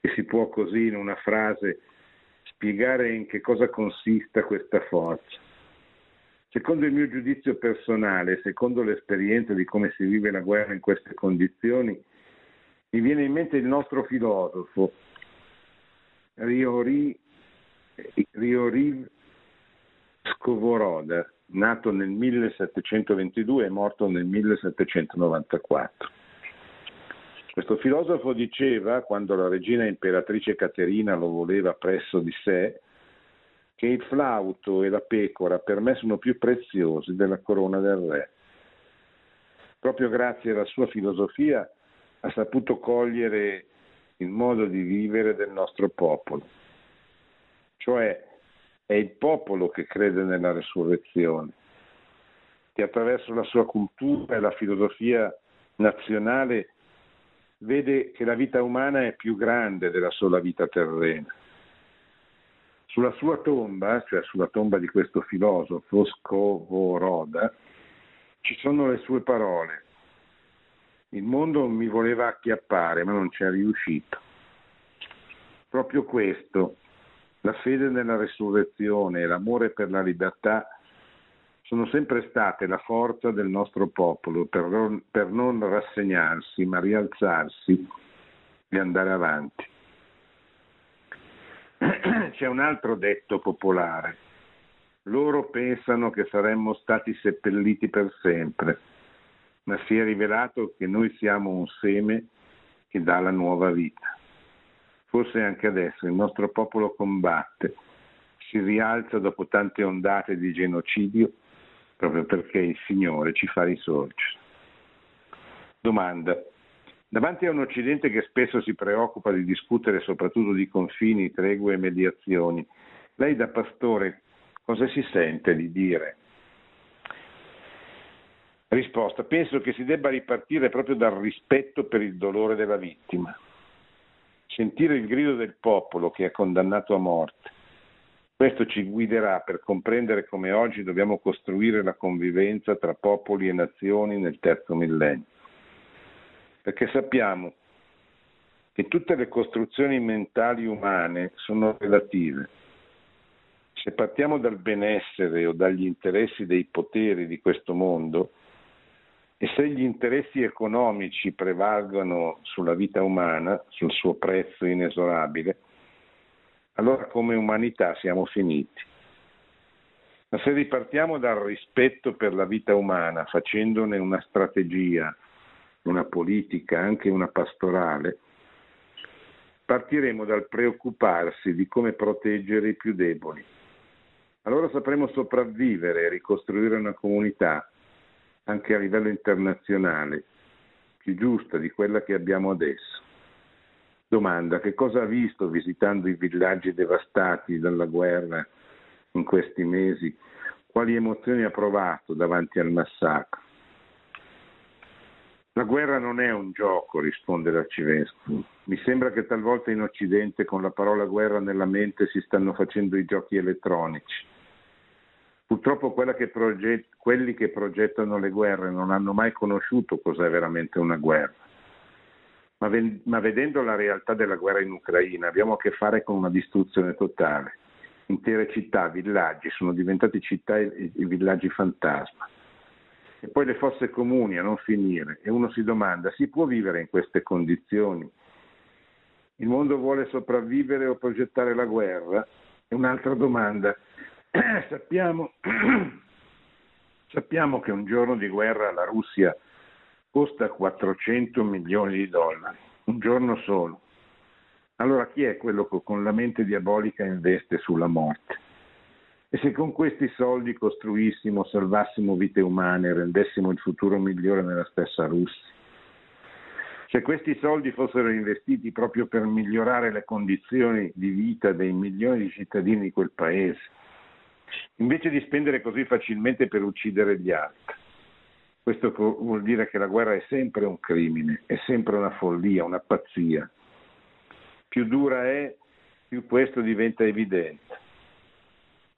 che si può così in una frase spiegare in che cosa consista questa forza. Secondo il mio giudizio personale, secondo l'esperienza di come si vive la guerra in queste condizioni, mi viene in mente il nostro filosofo Riori, Rioriv Skovoroda, nato nel 1722 e morto nel 1794. Questo filosofo diceva, quando la regina imperatrice Caterina lo voleva presso di sé, che il flauto e la pecora per me sono più preziosi della corona del re. Proprio grazie alla sua filosofia ha saputo cogliere il modo di vivere del nostro popolo, cioè è il popolo che crede nella resurrezione, che attraverso la sua cultura e la filosofia nazionale vede che la vita umana è più grande della sola vita terrena sulla sua tomba, cioè sulla tomba di questo filosofo, Skovoroda, ci sono le sue parole. Il mondo mi voleva acchiappare, ma non ci è riuscito. Proprio questo, la fede nella resurrezione e l'amore per la libertà sono sempre state la forza del nostro popolo per non, per non rassegnarsi, ma rialzarsi e andare avanti. c'è un altro detto popolare. Loro pensano che saremmo stati seppelliti per sempre, ma si è rivelato che noi siamo un seme che dà la nuova vita. Forse anche adesso il nostro popolo combatte, si rialza dopo tante ondate di genocidio, proprio perché il Signore ci fa risorgere. Domanda. Davanti a un Occidente che spesso si preoccupa di discutere soprattutto di confini, tregue e mediazioni, lei da pastore cosa si sente di dire? Risposta, penso che si debba ripartire proprio dal rispetto per il dolore della vittima. Sentire il grido del popolo che è condannato a morte. Questo ci guiderà per comprendere come oggi dobbiamo costruire la convivenza tra popoli e nazioni nel terzo millennio perché sappiamo che tutte le costruzioni mentali umane sono relative. Se partiamo dal benessere o dagli interessi dei poteri di questo mondo, e se gli interessi economici prevalgono sulla vita umana, sul suo prezzo inesorabile, allora come umanità siamo finiti. Ma se ripartiamo dal rispetto per la vita umana, facendone una strategia, una politica, anche una pastorale, partiremo dal preoccuparsi di come proteggere i più deboli. Allora sapremo sopravvivere e ricostruire una comunità, anche a livello internazionale, più giusta di quella che abbiamo adesso. Domanda, che cosa ha visto visitando i villaggi devastati dalla guerra in questi mesi? Quali emozioni ha provato davanti al massacro? La guerra non è un gioco, risponde l'arcivescovo. Mi sembra che talvolta in Occidente con la parola guerra nella mente si stanno facendo i giochi elettronici. Purtroppo che proget- quelli che progettano le guerre non hanno mai conosciuto cos'è veramente una guerra ma, ven- ma vedendo la realtà della guerra in Ucraina abbiamo a che fare con una distruzione totale. Intere città, villaggi sono diventati città e, e villaggi fantasma. E poi le fosse comuni a non finire e uno si domanda, si può vivere in queste condizioni? Il mondo vuole sopravvivere o progettare la guerra? E un'altra domanda, sappiamo, sappiamo che un giorno di guerra la Russia costa 400 milioni di dollari, un giorno solo. Allora chi è quello che con la mente diabolica investe sulla morte? E se con questi soldi costruissimo, salvassimo vite umane, rendessimo il futuro migliore nella stessa Russia? Se questi soldi fossero investiti proprio per migliorare le condizioni di vita dei milioni di cittadini di quel paese, invece di spendere così facilmente per uccidere gli altri, questo vuol dire che la guerra è sempre un crimine, è sempre una follia, una pazzia. Più dura è, più questo diventa evidente.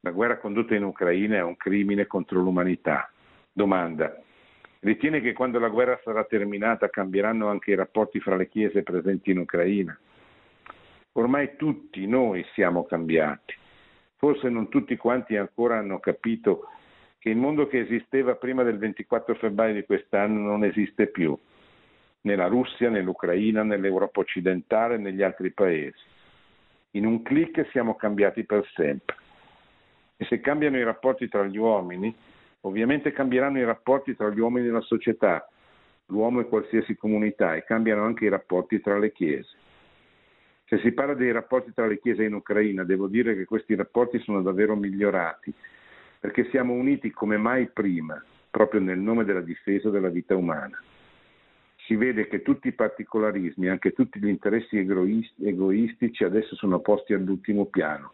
La guerra condotta in Ucraina è un crimine contro l'umanità. Domanda. Ritiene che quando la guerra sarà terminata cambieranno anche i rapporti fra le chiese presenti in Ucraina? Ormai tutti noi siamo cambiati. Forse non tutti quanti ancora hanno capito che il mondo che esisteva prima del 24 febbraio di quest'anno non esiste più, nella Russia, nell'Ucraina, nell'Europa occidentale, negli altri paesi. In un clic siamo cambiati per sempre. E se cambiano i rapporti tra gli uomini, ovviamente cambieranno i rapporti tra gli uomini nella società, l'uomo e qualsiasi comunità, e cambiano anche i rapporti tra le chiese. Se si parla dei rapporti tra le chiese in Ucraina, devo dire che questi rapporti sono davvero migliorati perché siamo uniti come mai prima, proprio nel nome della difesa della vita umana. Si vede che tutti i particolarismi, anche tutti gli interessi egoistici adesso sono posti all'ultimo piano,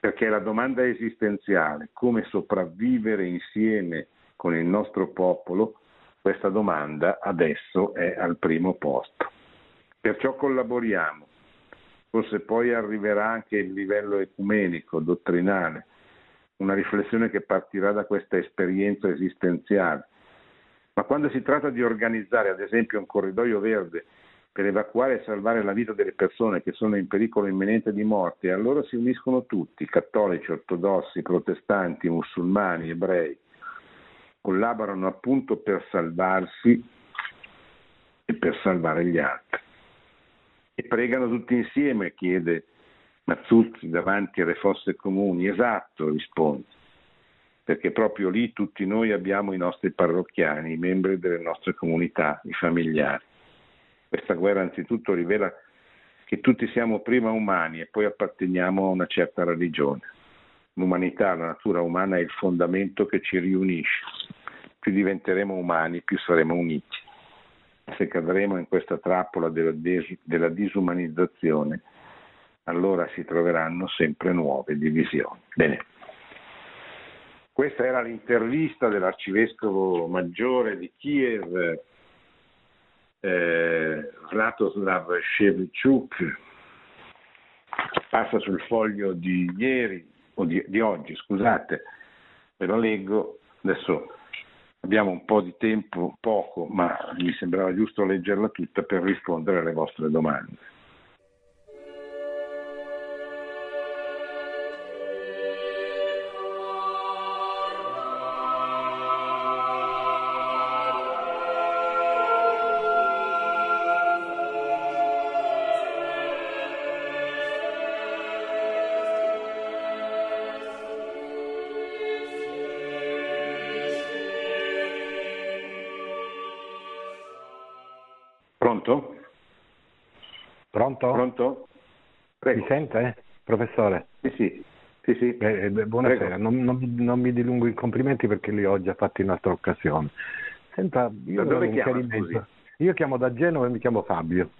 perché la domanda esistenziale, come sopravvivere insieme con il nostro popolo, questa domanda adesso è al primo posto. Perciò collaboriamo, forse poi arriverà anche il livello ecumenico, dottrinale, una riflessione che partirà da questa esperienza esistenziale. Ma quando si tratta di organizzare, ad esempio, un corridoio verde per evacuare e salvare la vita delle persone che sono in pericolo imminente di morte, allora si uniscono tutti, cattolici, ortodossi, protestanti, musulmani, ebrei, collaborano appunto per salvarsi e per salvare gli altri. E pregano tutti insieme, chiede Mazzuzzi davanti alle fosse comuni. Esatto, risponde, perché proprio lì tutti noi abbiamo i nostri parrocchiani, i membri delle nostre comunità, i familiari. Questa guerra anzitutto rivela che tutti siamo prima umani e poi apparteniamo a una certa religione. L'umanità, la natura umana è il fondamento che ci riunisce. Più diventeremo umani, più saremo uniti. Se cadremo in questa trappola della, des- della disumanizzazione, allora si troveranno sempre nuove divisioni. Bene. Questa era l'intervista dell'arcivescovo maggiore di Kiev, eh, Vlatoslav Shevchuk, passa sul foglio di ieri, o di, di oggi, scusate, ve lo leggo, adesso abbiamo un po' di tempo, poco, ma mi sembrava giusto leggerla tutta per rispondere alle vostre domande. Pronto? Prego. Mi sente, professore? Sì, sì. sì, sì. Eh, buonasera, non, non, non, mi dilungo in complimenti perché li ho già fatti in altra occasione. Senta, io chiama, Io chiamo da Genova e mi chiamo Fabio.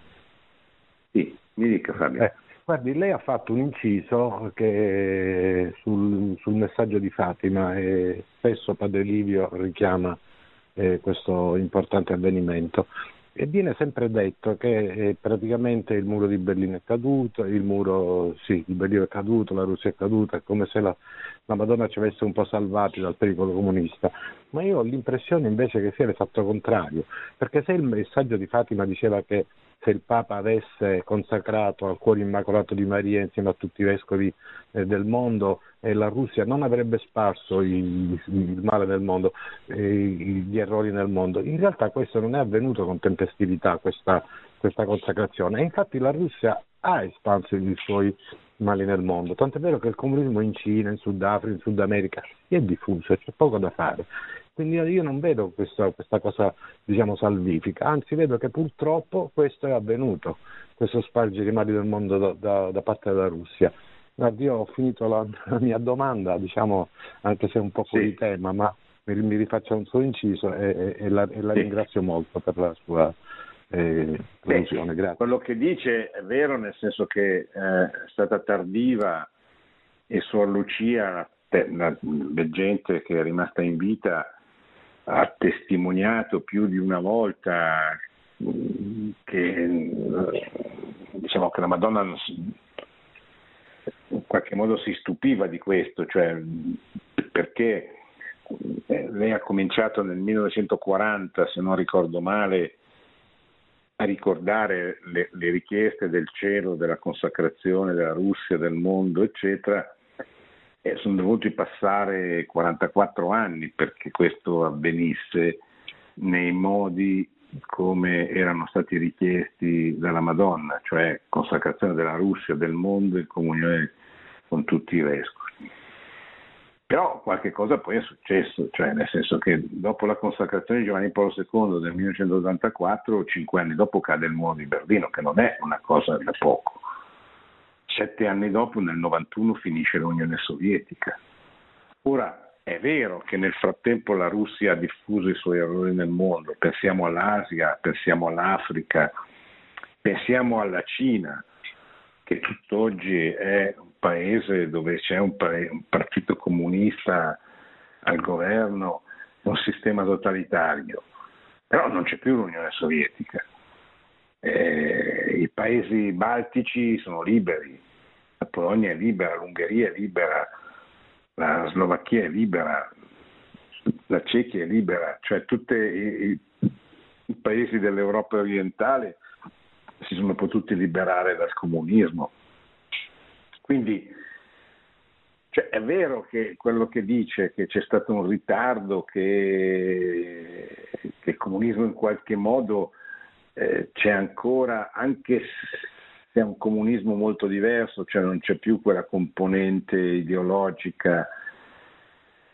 Sì, mi dica Fabio. Eh, guardi, lei ha fatto un inciso sul, sul, messaggio di Fatima e spesso Padre Livio richiama eh, questo importante avvenimento. E viene sempre detto che eh, praticamente il muro di Berlino è caduto, il muro, sì, di Berlino è caduto, la Russia è caduta, è come se la, la Madonna ci avesse un po' salvati dal pericolo comunista. Ma io ho l'impressione invece che sia l'esatto contrario, perché se il messaggio di Fatima diceva che se il Papa avesse consacrato al cuore immacolato di Maria insieme a tutti i vescovi eh, del mondo e la Russia non avrebbe sparso il, il male nel mondo, gli errori nel mondo. In realtà questo non è avvenuto con tempestività, questa, questa consacrazione. E infatti la Russia ha espanso i suoi mali nel mondo, tant'è vero che il comunismo in Cina, in Sudafrica, in Sud America è diffuso e c'è poco da fare. Quindi io non vedo questa, questa cosa diciamo, salvifica, anzi vedo che purtroppo questo è avvenuto, questo spargere i mali del mondo da, da, da parte della Russia. Io ho finito la, la mia domanda, diciamo, anche se è un po' fuori sì. tema, ma mi, mi rifaccio un suo inciso e, e, e la, e la sì. ringrazio molto per la sua eh, Beh, Grazie. Quello che dice è vero, nel senso che eh, è stata tardiva e Suor Lucia, la, la gente che è rimasta in vita, ha testimoniato più di una volta che, diciamo, che la Madonna in qualche modo si stupiva di questo, cioè perché eh, lei ha cominciato nel 1940, se non ricordo male, a ricordare le, le richieste del cielo, della consacrazione della Russia, del mondo, eccetera, eh, sono dovuti passare 44 anni perché questo avvenisse nei modi come erano stati richiesti dalla Madonna, cioè consacrazione della Russia, del mondo in comunione con tutti i vescovi. Però qualche cosa poi è successo, cioè nel senso che dopo la consacrazione di Giovanni Paolo II del 1984, cinque anni dopo cade il muro di Berlino, che non è una cosa da poco sette anni dopo, nel 91, finisce l'Unione Sovietica. Ora, è vero che nel frattempo la Russia ha diffuso i suoi errori nel mondo, pensiamo all'Asia, pensiamo all'Africa, pensiamo alla Cina, che tutt'oggi è un paese dove c'è un, partito comunista al governo, un sistema totalitario, però non c'è più l'Unione Sovietica. Eh, I paesi baltici sono liberi, la Polonia è libera, l'Ungheria è libera, la Slovacchia è libera, la Cechia è libera, cioè tutti i, i paesi dell'Europa orientale si sono potuti liberare dal comunismo. Quindi cioè, è vero che quello che dice che c'è stato un ritardo, che, che il comunismo in qualche modo eh, c'è ancora, anche è un comunismo molto diverso, cioè non c'è più quella componente ideologica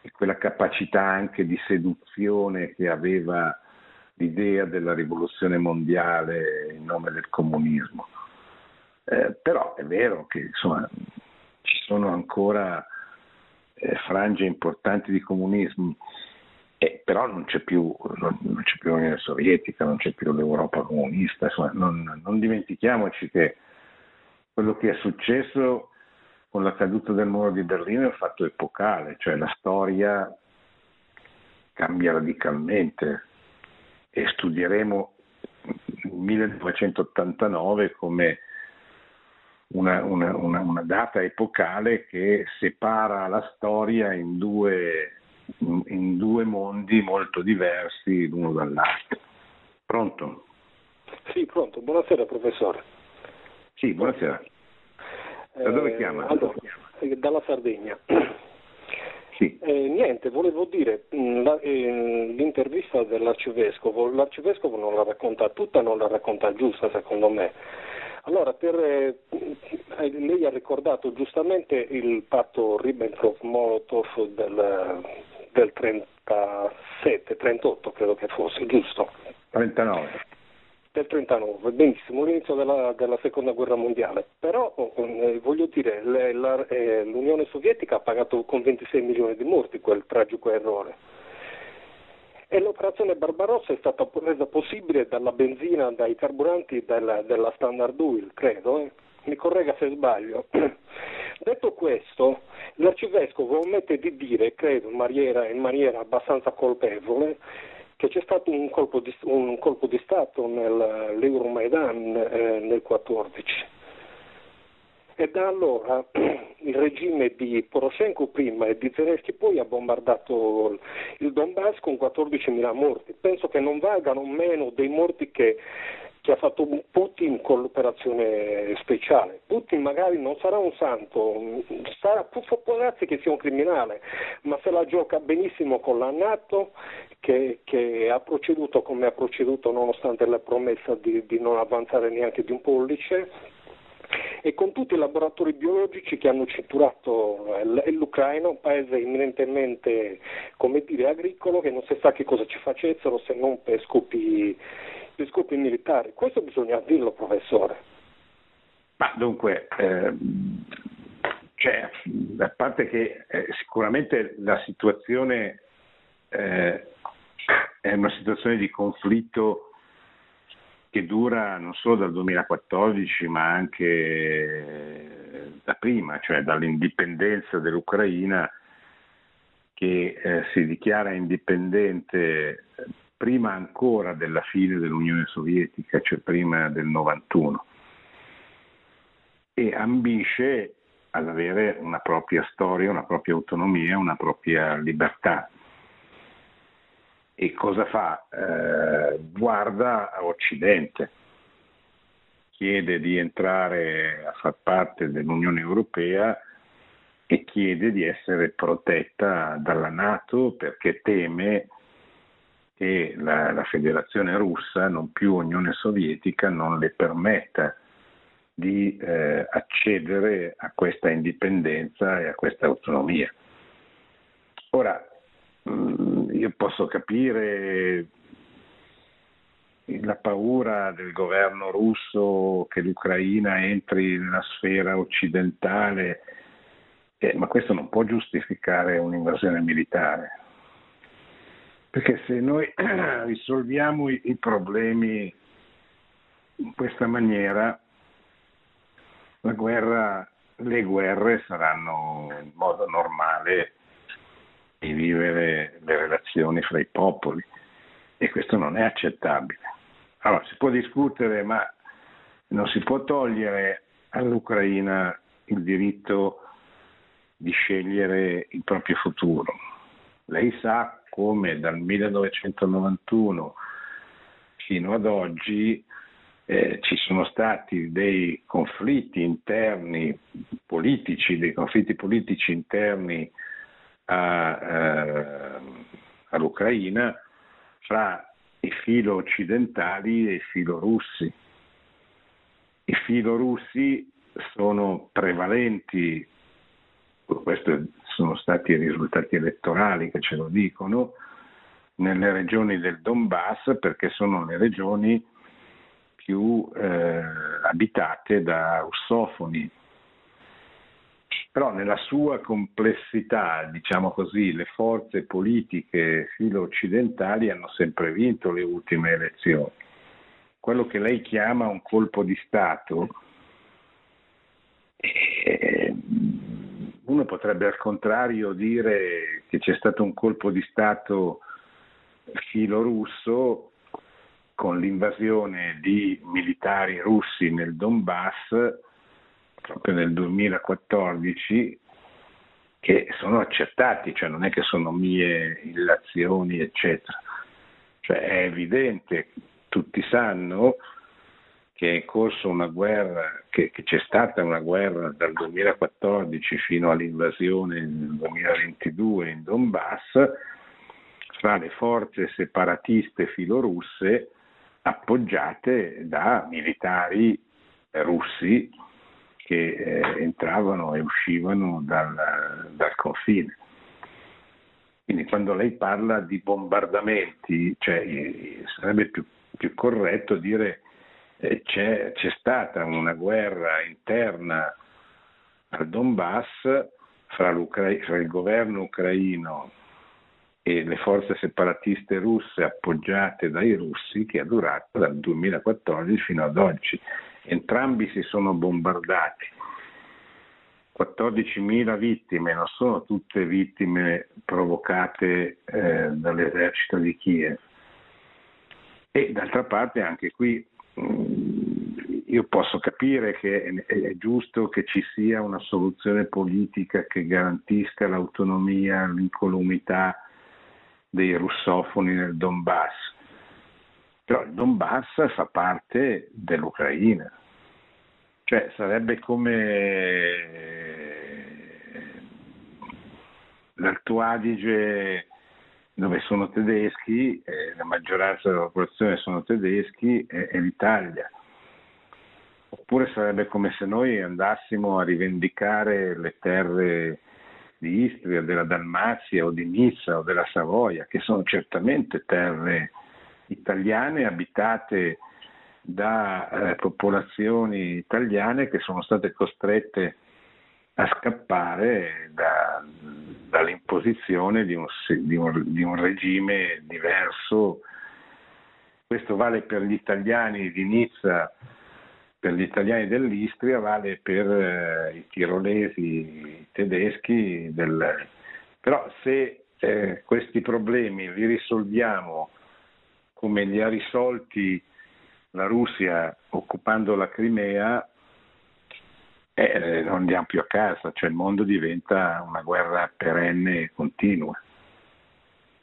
e quella capacità anche di seduzione che aveva l'idea della rivoluzione mondiale in nome del comunismo. Eh, però è vero che insomma, ci sono ancora eh, frange importanti di comunismo, eh, però non c'è, più, non, non c'è, più, l'Unione Sovietica, non c'è più l'Europa comunista, insomma, non, non dimentichiamoci che quello che è successo con la caduta del muro di Berlino è un fatto epocale, cioè la storia cambia radicalmente e studieremo il 1989 come una, una, una, una, data epocale che separa la storia in due, in due mondi molto diversi l'uno dall'altro. Pronto? Sì, pronto. Buonasera professore. Sì, buonasera. Da dove eh, chiama? Allora, eh, dalla Sardegna. Sì. Eh, niente, volevo dire, mm, la, eh, l'intervista dell'arcivescovo, l'arcivescovo non la racconta tutta, non la racconta giusta secondo me. Allora, per, eh, lei ha ricordato giustamente il patto Ribbentrop-Molotov del, del 37, 38 credo che fosse, giusto? 39. del 39, benissimo, l'inizio della, della seconda guerra mondiale, però eh, voglio dire, le, la, eh, l'Unione Sovietica ha pagato con 26 milioni di morti quel tragico errore e l'operazione Barbarossa è stata resa possibile dalla benzina, dai carburanti della, della Standard Oil, credo, eh? Mi corregga se sbaglio. Detto questo, l'arcivescovo omette di dire, credo in maniera, in maniera abbastanza colpevole, che c'è stato un colpo di, un colpo di Stato nell'Euromaidan eh, nel 14 e da allora il regime di Poroshenko prima e di Zelensky poi ha bombardato il Donbass con 14.000 morti. Penso che non valgano meno dei morti che, che ha fatto Putin con l'operazione speciale. Putin magari non sarà un santo, sarà, può darsi che sia un criminale, ma se la gioca benissimo con la Nato che, che ha proceduto come ha proceduto nonostante la promessa di, di non avanzare neanche di un pollice e con tutti i laboratori biologici che hanno cinturato l'Ucraina, un paese eminentemente come dire, agricolo che non si sa che cosa ci facessero se non per scopi, per scopi militari. Questo bisogna dirlo, professore. Ma dunque, eh, cioè, a parte che eh, sicuramente la situazione eh, è una situazione di conflitto che dura non solo dal 2014 ma anche da prima, cioè dall'indipendenza dell'Ucraina che eh, si dichiara indipendente prima ancora della fine dell'Unione Sovietica, cioè prima del 91, e ambisce ad avere una propria storia, una propria autonomia, una propria libertà. E cosa fa? Eh, guarda a Occidente, chiede di entrare a far parte dell'Unione Europea e chiede di essere protetta dalla Nato perché teme che la, la Federazione russa, non più Unione Sovietica, non le permetta di eh, accedere a questa indipendenza e a questa autonomia. Ora, Mm, io posso capire la paura del governo russo che l'Ucraina entri nella sfera occidentale, eh, ma questo non può giustificare un'invasione militare. Perché se noi risolviamo i, i problemi in questa maniera, guerra, le guerre saranno in modo normale di vivere le relazioni fra i popoli e questo non è accettabile. Allora si può discutere, ma non si può togliere all'Ucraina il diritto di scegliere il proprio futuro. Lei sa come dal 1991 fino ad oggi eh, ci sono stati dei conflitti interni politici, dei conflitti politici interni a, eh, all'Ucraina fra i filo occidentali e i filo russi. I filo russi sono prevalenti, questi sono stati i risultati elettorali che ce lo dicono, nelle regioni del Donbass perché sono le regioni più eh, abitate da russofoni, però nella sua complessità, diciamo così, le forze politiche filo-occidentali hanno sempre vinto le ultime elezioni. Quello che lei chiama un colpo di Stato, eh, uno potrebbe al contrario dire che c'è stato un colpo di Stato filo-russo con l'invasione di militari russi nel Donbass proprio nel 2014 che sono accettati, cioè non è che sono mie illazioni, eccetera. Cioè è evidente, tutti sanno che è in corso una guerra, che, che, c'è stata una guerra dal 2014 fino all'invasione nel 2022 in Donbass fra le forze separatiste filorusse appoggiate da militari russi che eh, entravano e uscivano dal, dal, confine. Quindi quando lei parla di bombardamenti, cioè, sarebbe più, più, corretto dire eh, c'è, c'è stata una guerra interna al Donbass fra, fra, il governo ucraino e le forze separatiste russe appoggiate dai russi che è durata dal 2014 fino ad oggi. Entrambi si sono bombardati. 14.000 vittime, non sono tutte vittime provocate eh, dall'esercito di Kiev. E d'altra parte anche qui io posso capire che è, giusto che ci sia una soluzione politica che garantisca l'autonomia, l'incolumità dei russofoni nel Donbass. Però il Donbass fa parte dell'Ucraina. Cioè sarebbe come l'Alto Adige dove sono tedeschi, eh, la maggioranza della popolazione sono tedeschi, e, e l'Italia. Oppure sarebbe come se noi andassimo a rivendicare le terre di Istria, della Dalmazia o di Nizza o della Savoia, che sono certamente terre italiane abitate da eh, popolazioni italiane che sono state costrette a scappare da, dall'imposizione di un, di, un, di un, regime diverso. Questo vale per gli italiani di Nizza per gli italiani dell'Istria vale per eh, i tirolesi, i tedeschi. Del... Però se eh, questi problemi li risolviamo come li ha risolti la Russia occupando la Crimea, eh, non andiamo più a casa, cioè il mondo diventa una guerra perenne e continua.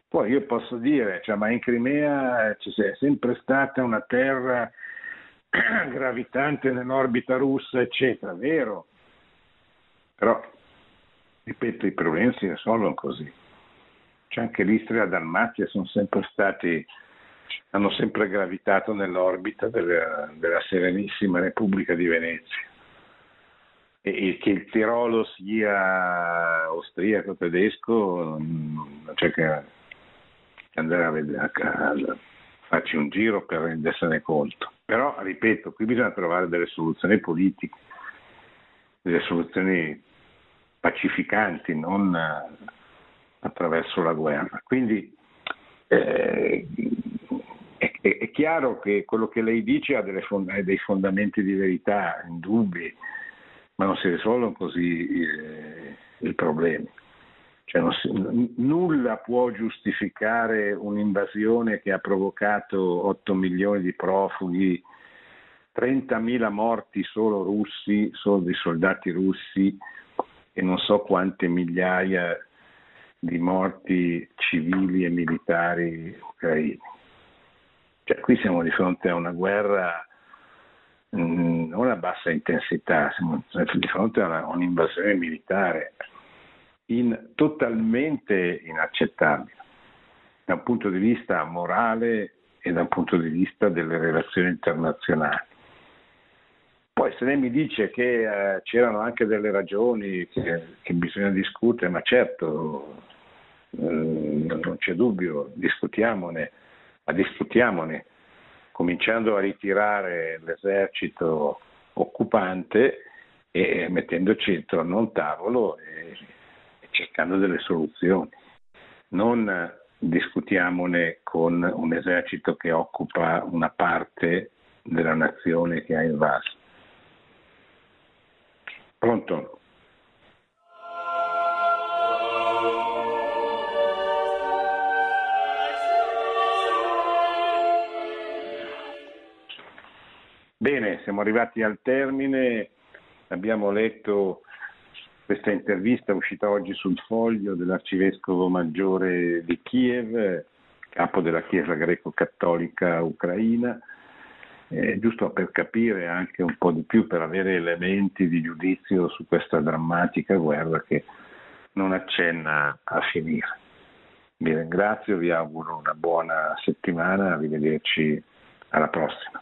Poi io posso dire, cioè, ma in Crimea c'è sempre stata una terra gravitante nell'orbita russa, eccetera, vero? Però, ripeto, i problemi si risolvono così. C'è anche l'Istria e la Dalmazia sono sempre stati, hanno sempre gravitato nell'orbita della, della Serenissima Repubblica di Venezia. E, che il Tirolo sia austriaco, tedesco, non c'è che andare a vedere a casa farci un giro per rendersene conto. Però, ripeto, qui bisogna trovare delle soluzioni politiche, delle soluzioni pacificanti, non eh, attraverso la guerra. Quindi eh, è, è, chiaro che quello che lei dice ha fond- dei fondamenti di verità indubbi, ma non si risolvono così eh, i problemi. Cioè si, nulla può giustificare un'invasione che ha provocato 8 milioni di profughi, 30.000 morti solo russi, solo di soldati russi e non so quante migliaia di morti civili e militari ucraini. Cioè, qui siamo di fronte a una guerra non a bassa intensità, siamo di fronte a un'invasione militare in, totalmente inaccettabile da un punto di vista morale e da un punto di vista delle relazioni internazionali. Poi se lei mi dice che eh, c'erano anche delle ragioni che, che bisogna discutere, ma certo eh, non c'è dubbio, discutiamone, ma discutiamone, cominciando a ritirare l'esercito occupante e mettendoci intorno a un tavolo e, cercando delle soluzioni. Non discutiamone con un esercito che occupa una parte della nazione che ha invaso. Pronto? Bene, siamo arrivati al termine, abbiamo letto questa intervista uscita oggi sul foglio dell'arcivescovo maggiore di Kiev, capo della Chiesa greco-cattolica ucraina, eh, giusto per capire anche un po' di più, per avere elementi di giudizio su questa drammatica guerra che non accenna a finire. Vi ringrazio, vi auguro una buona settimana, arrivederci alla prossima.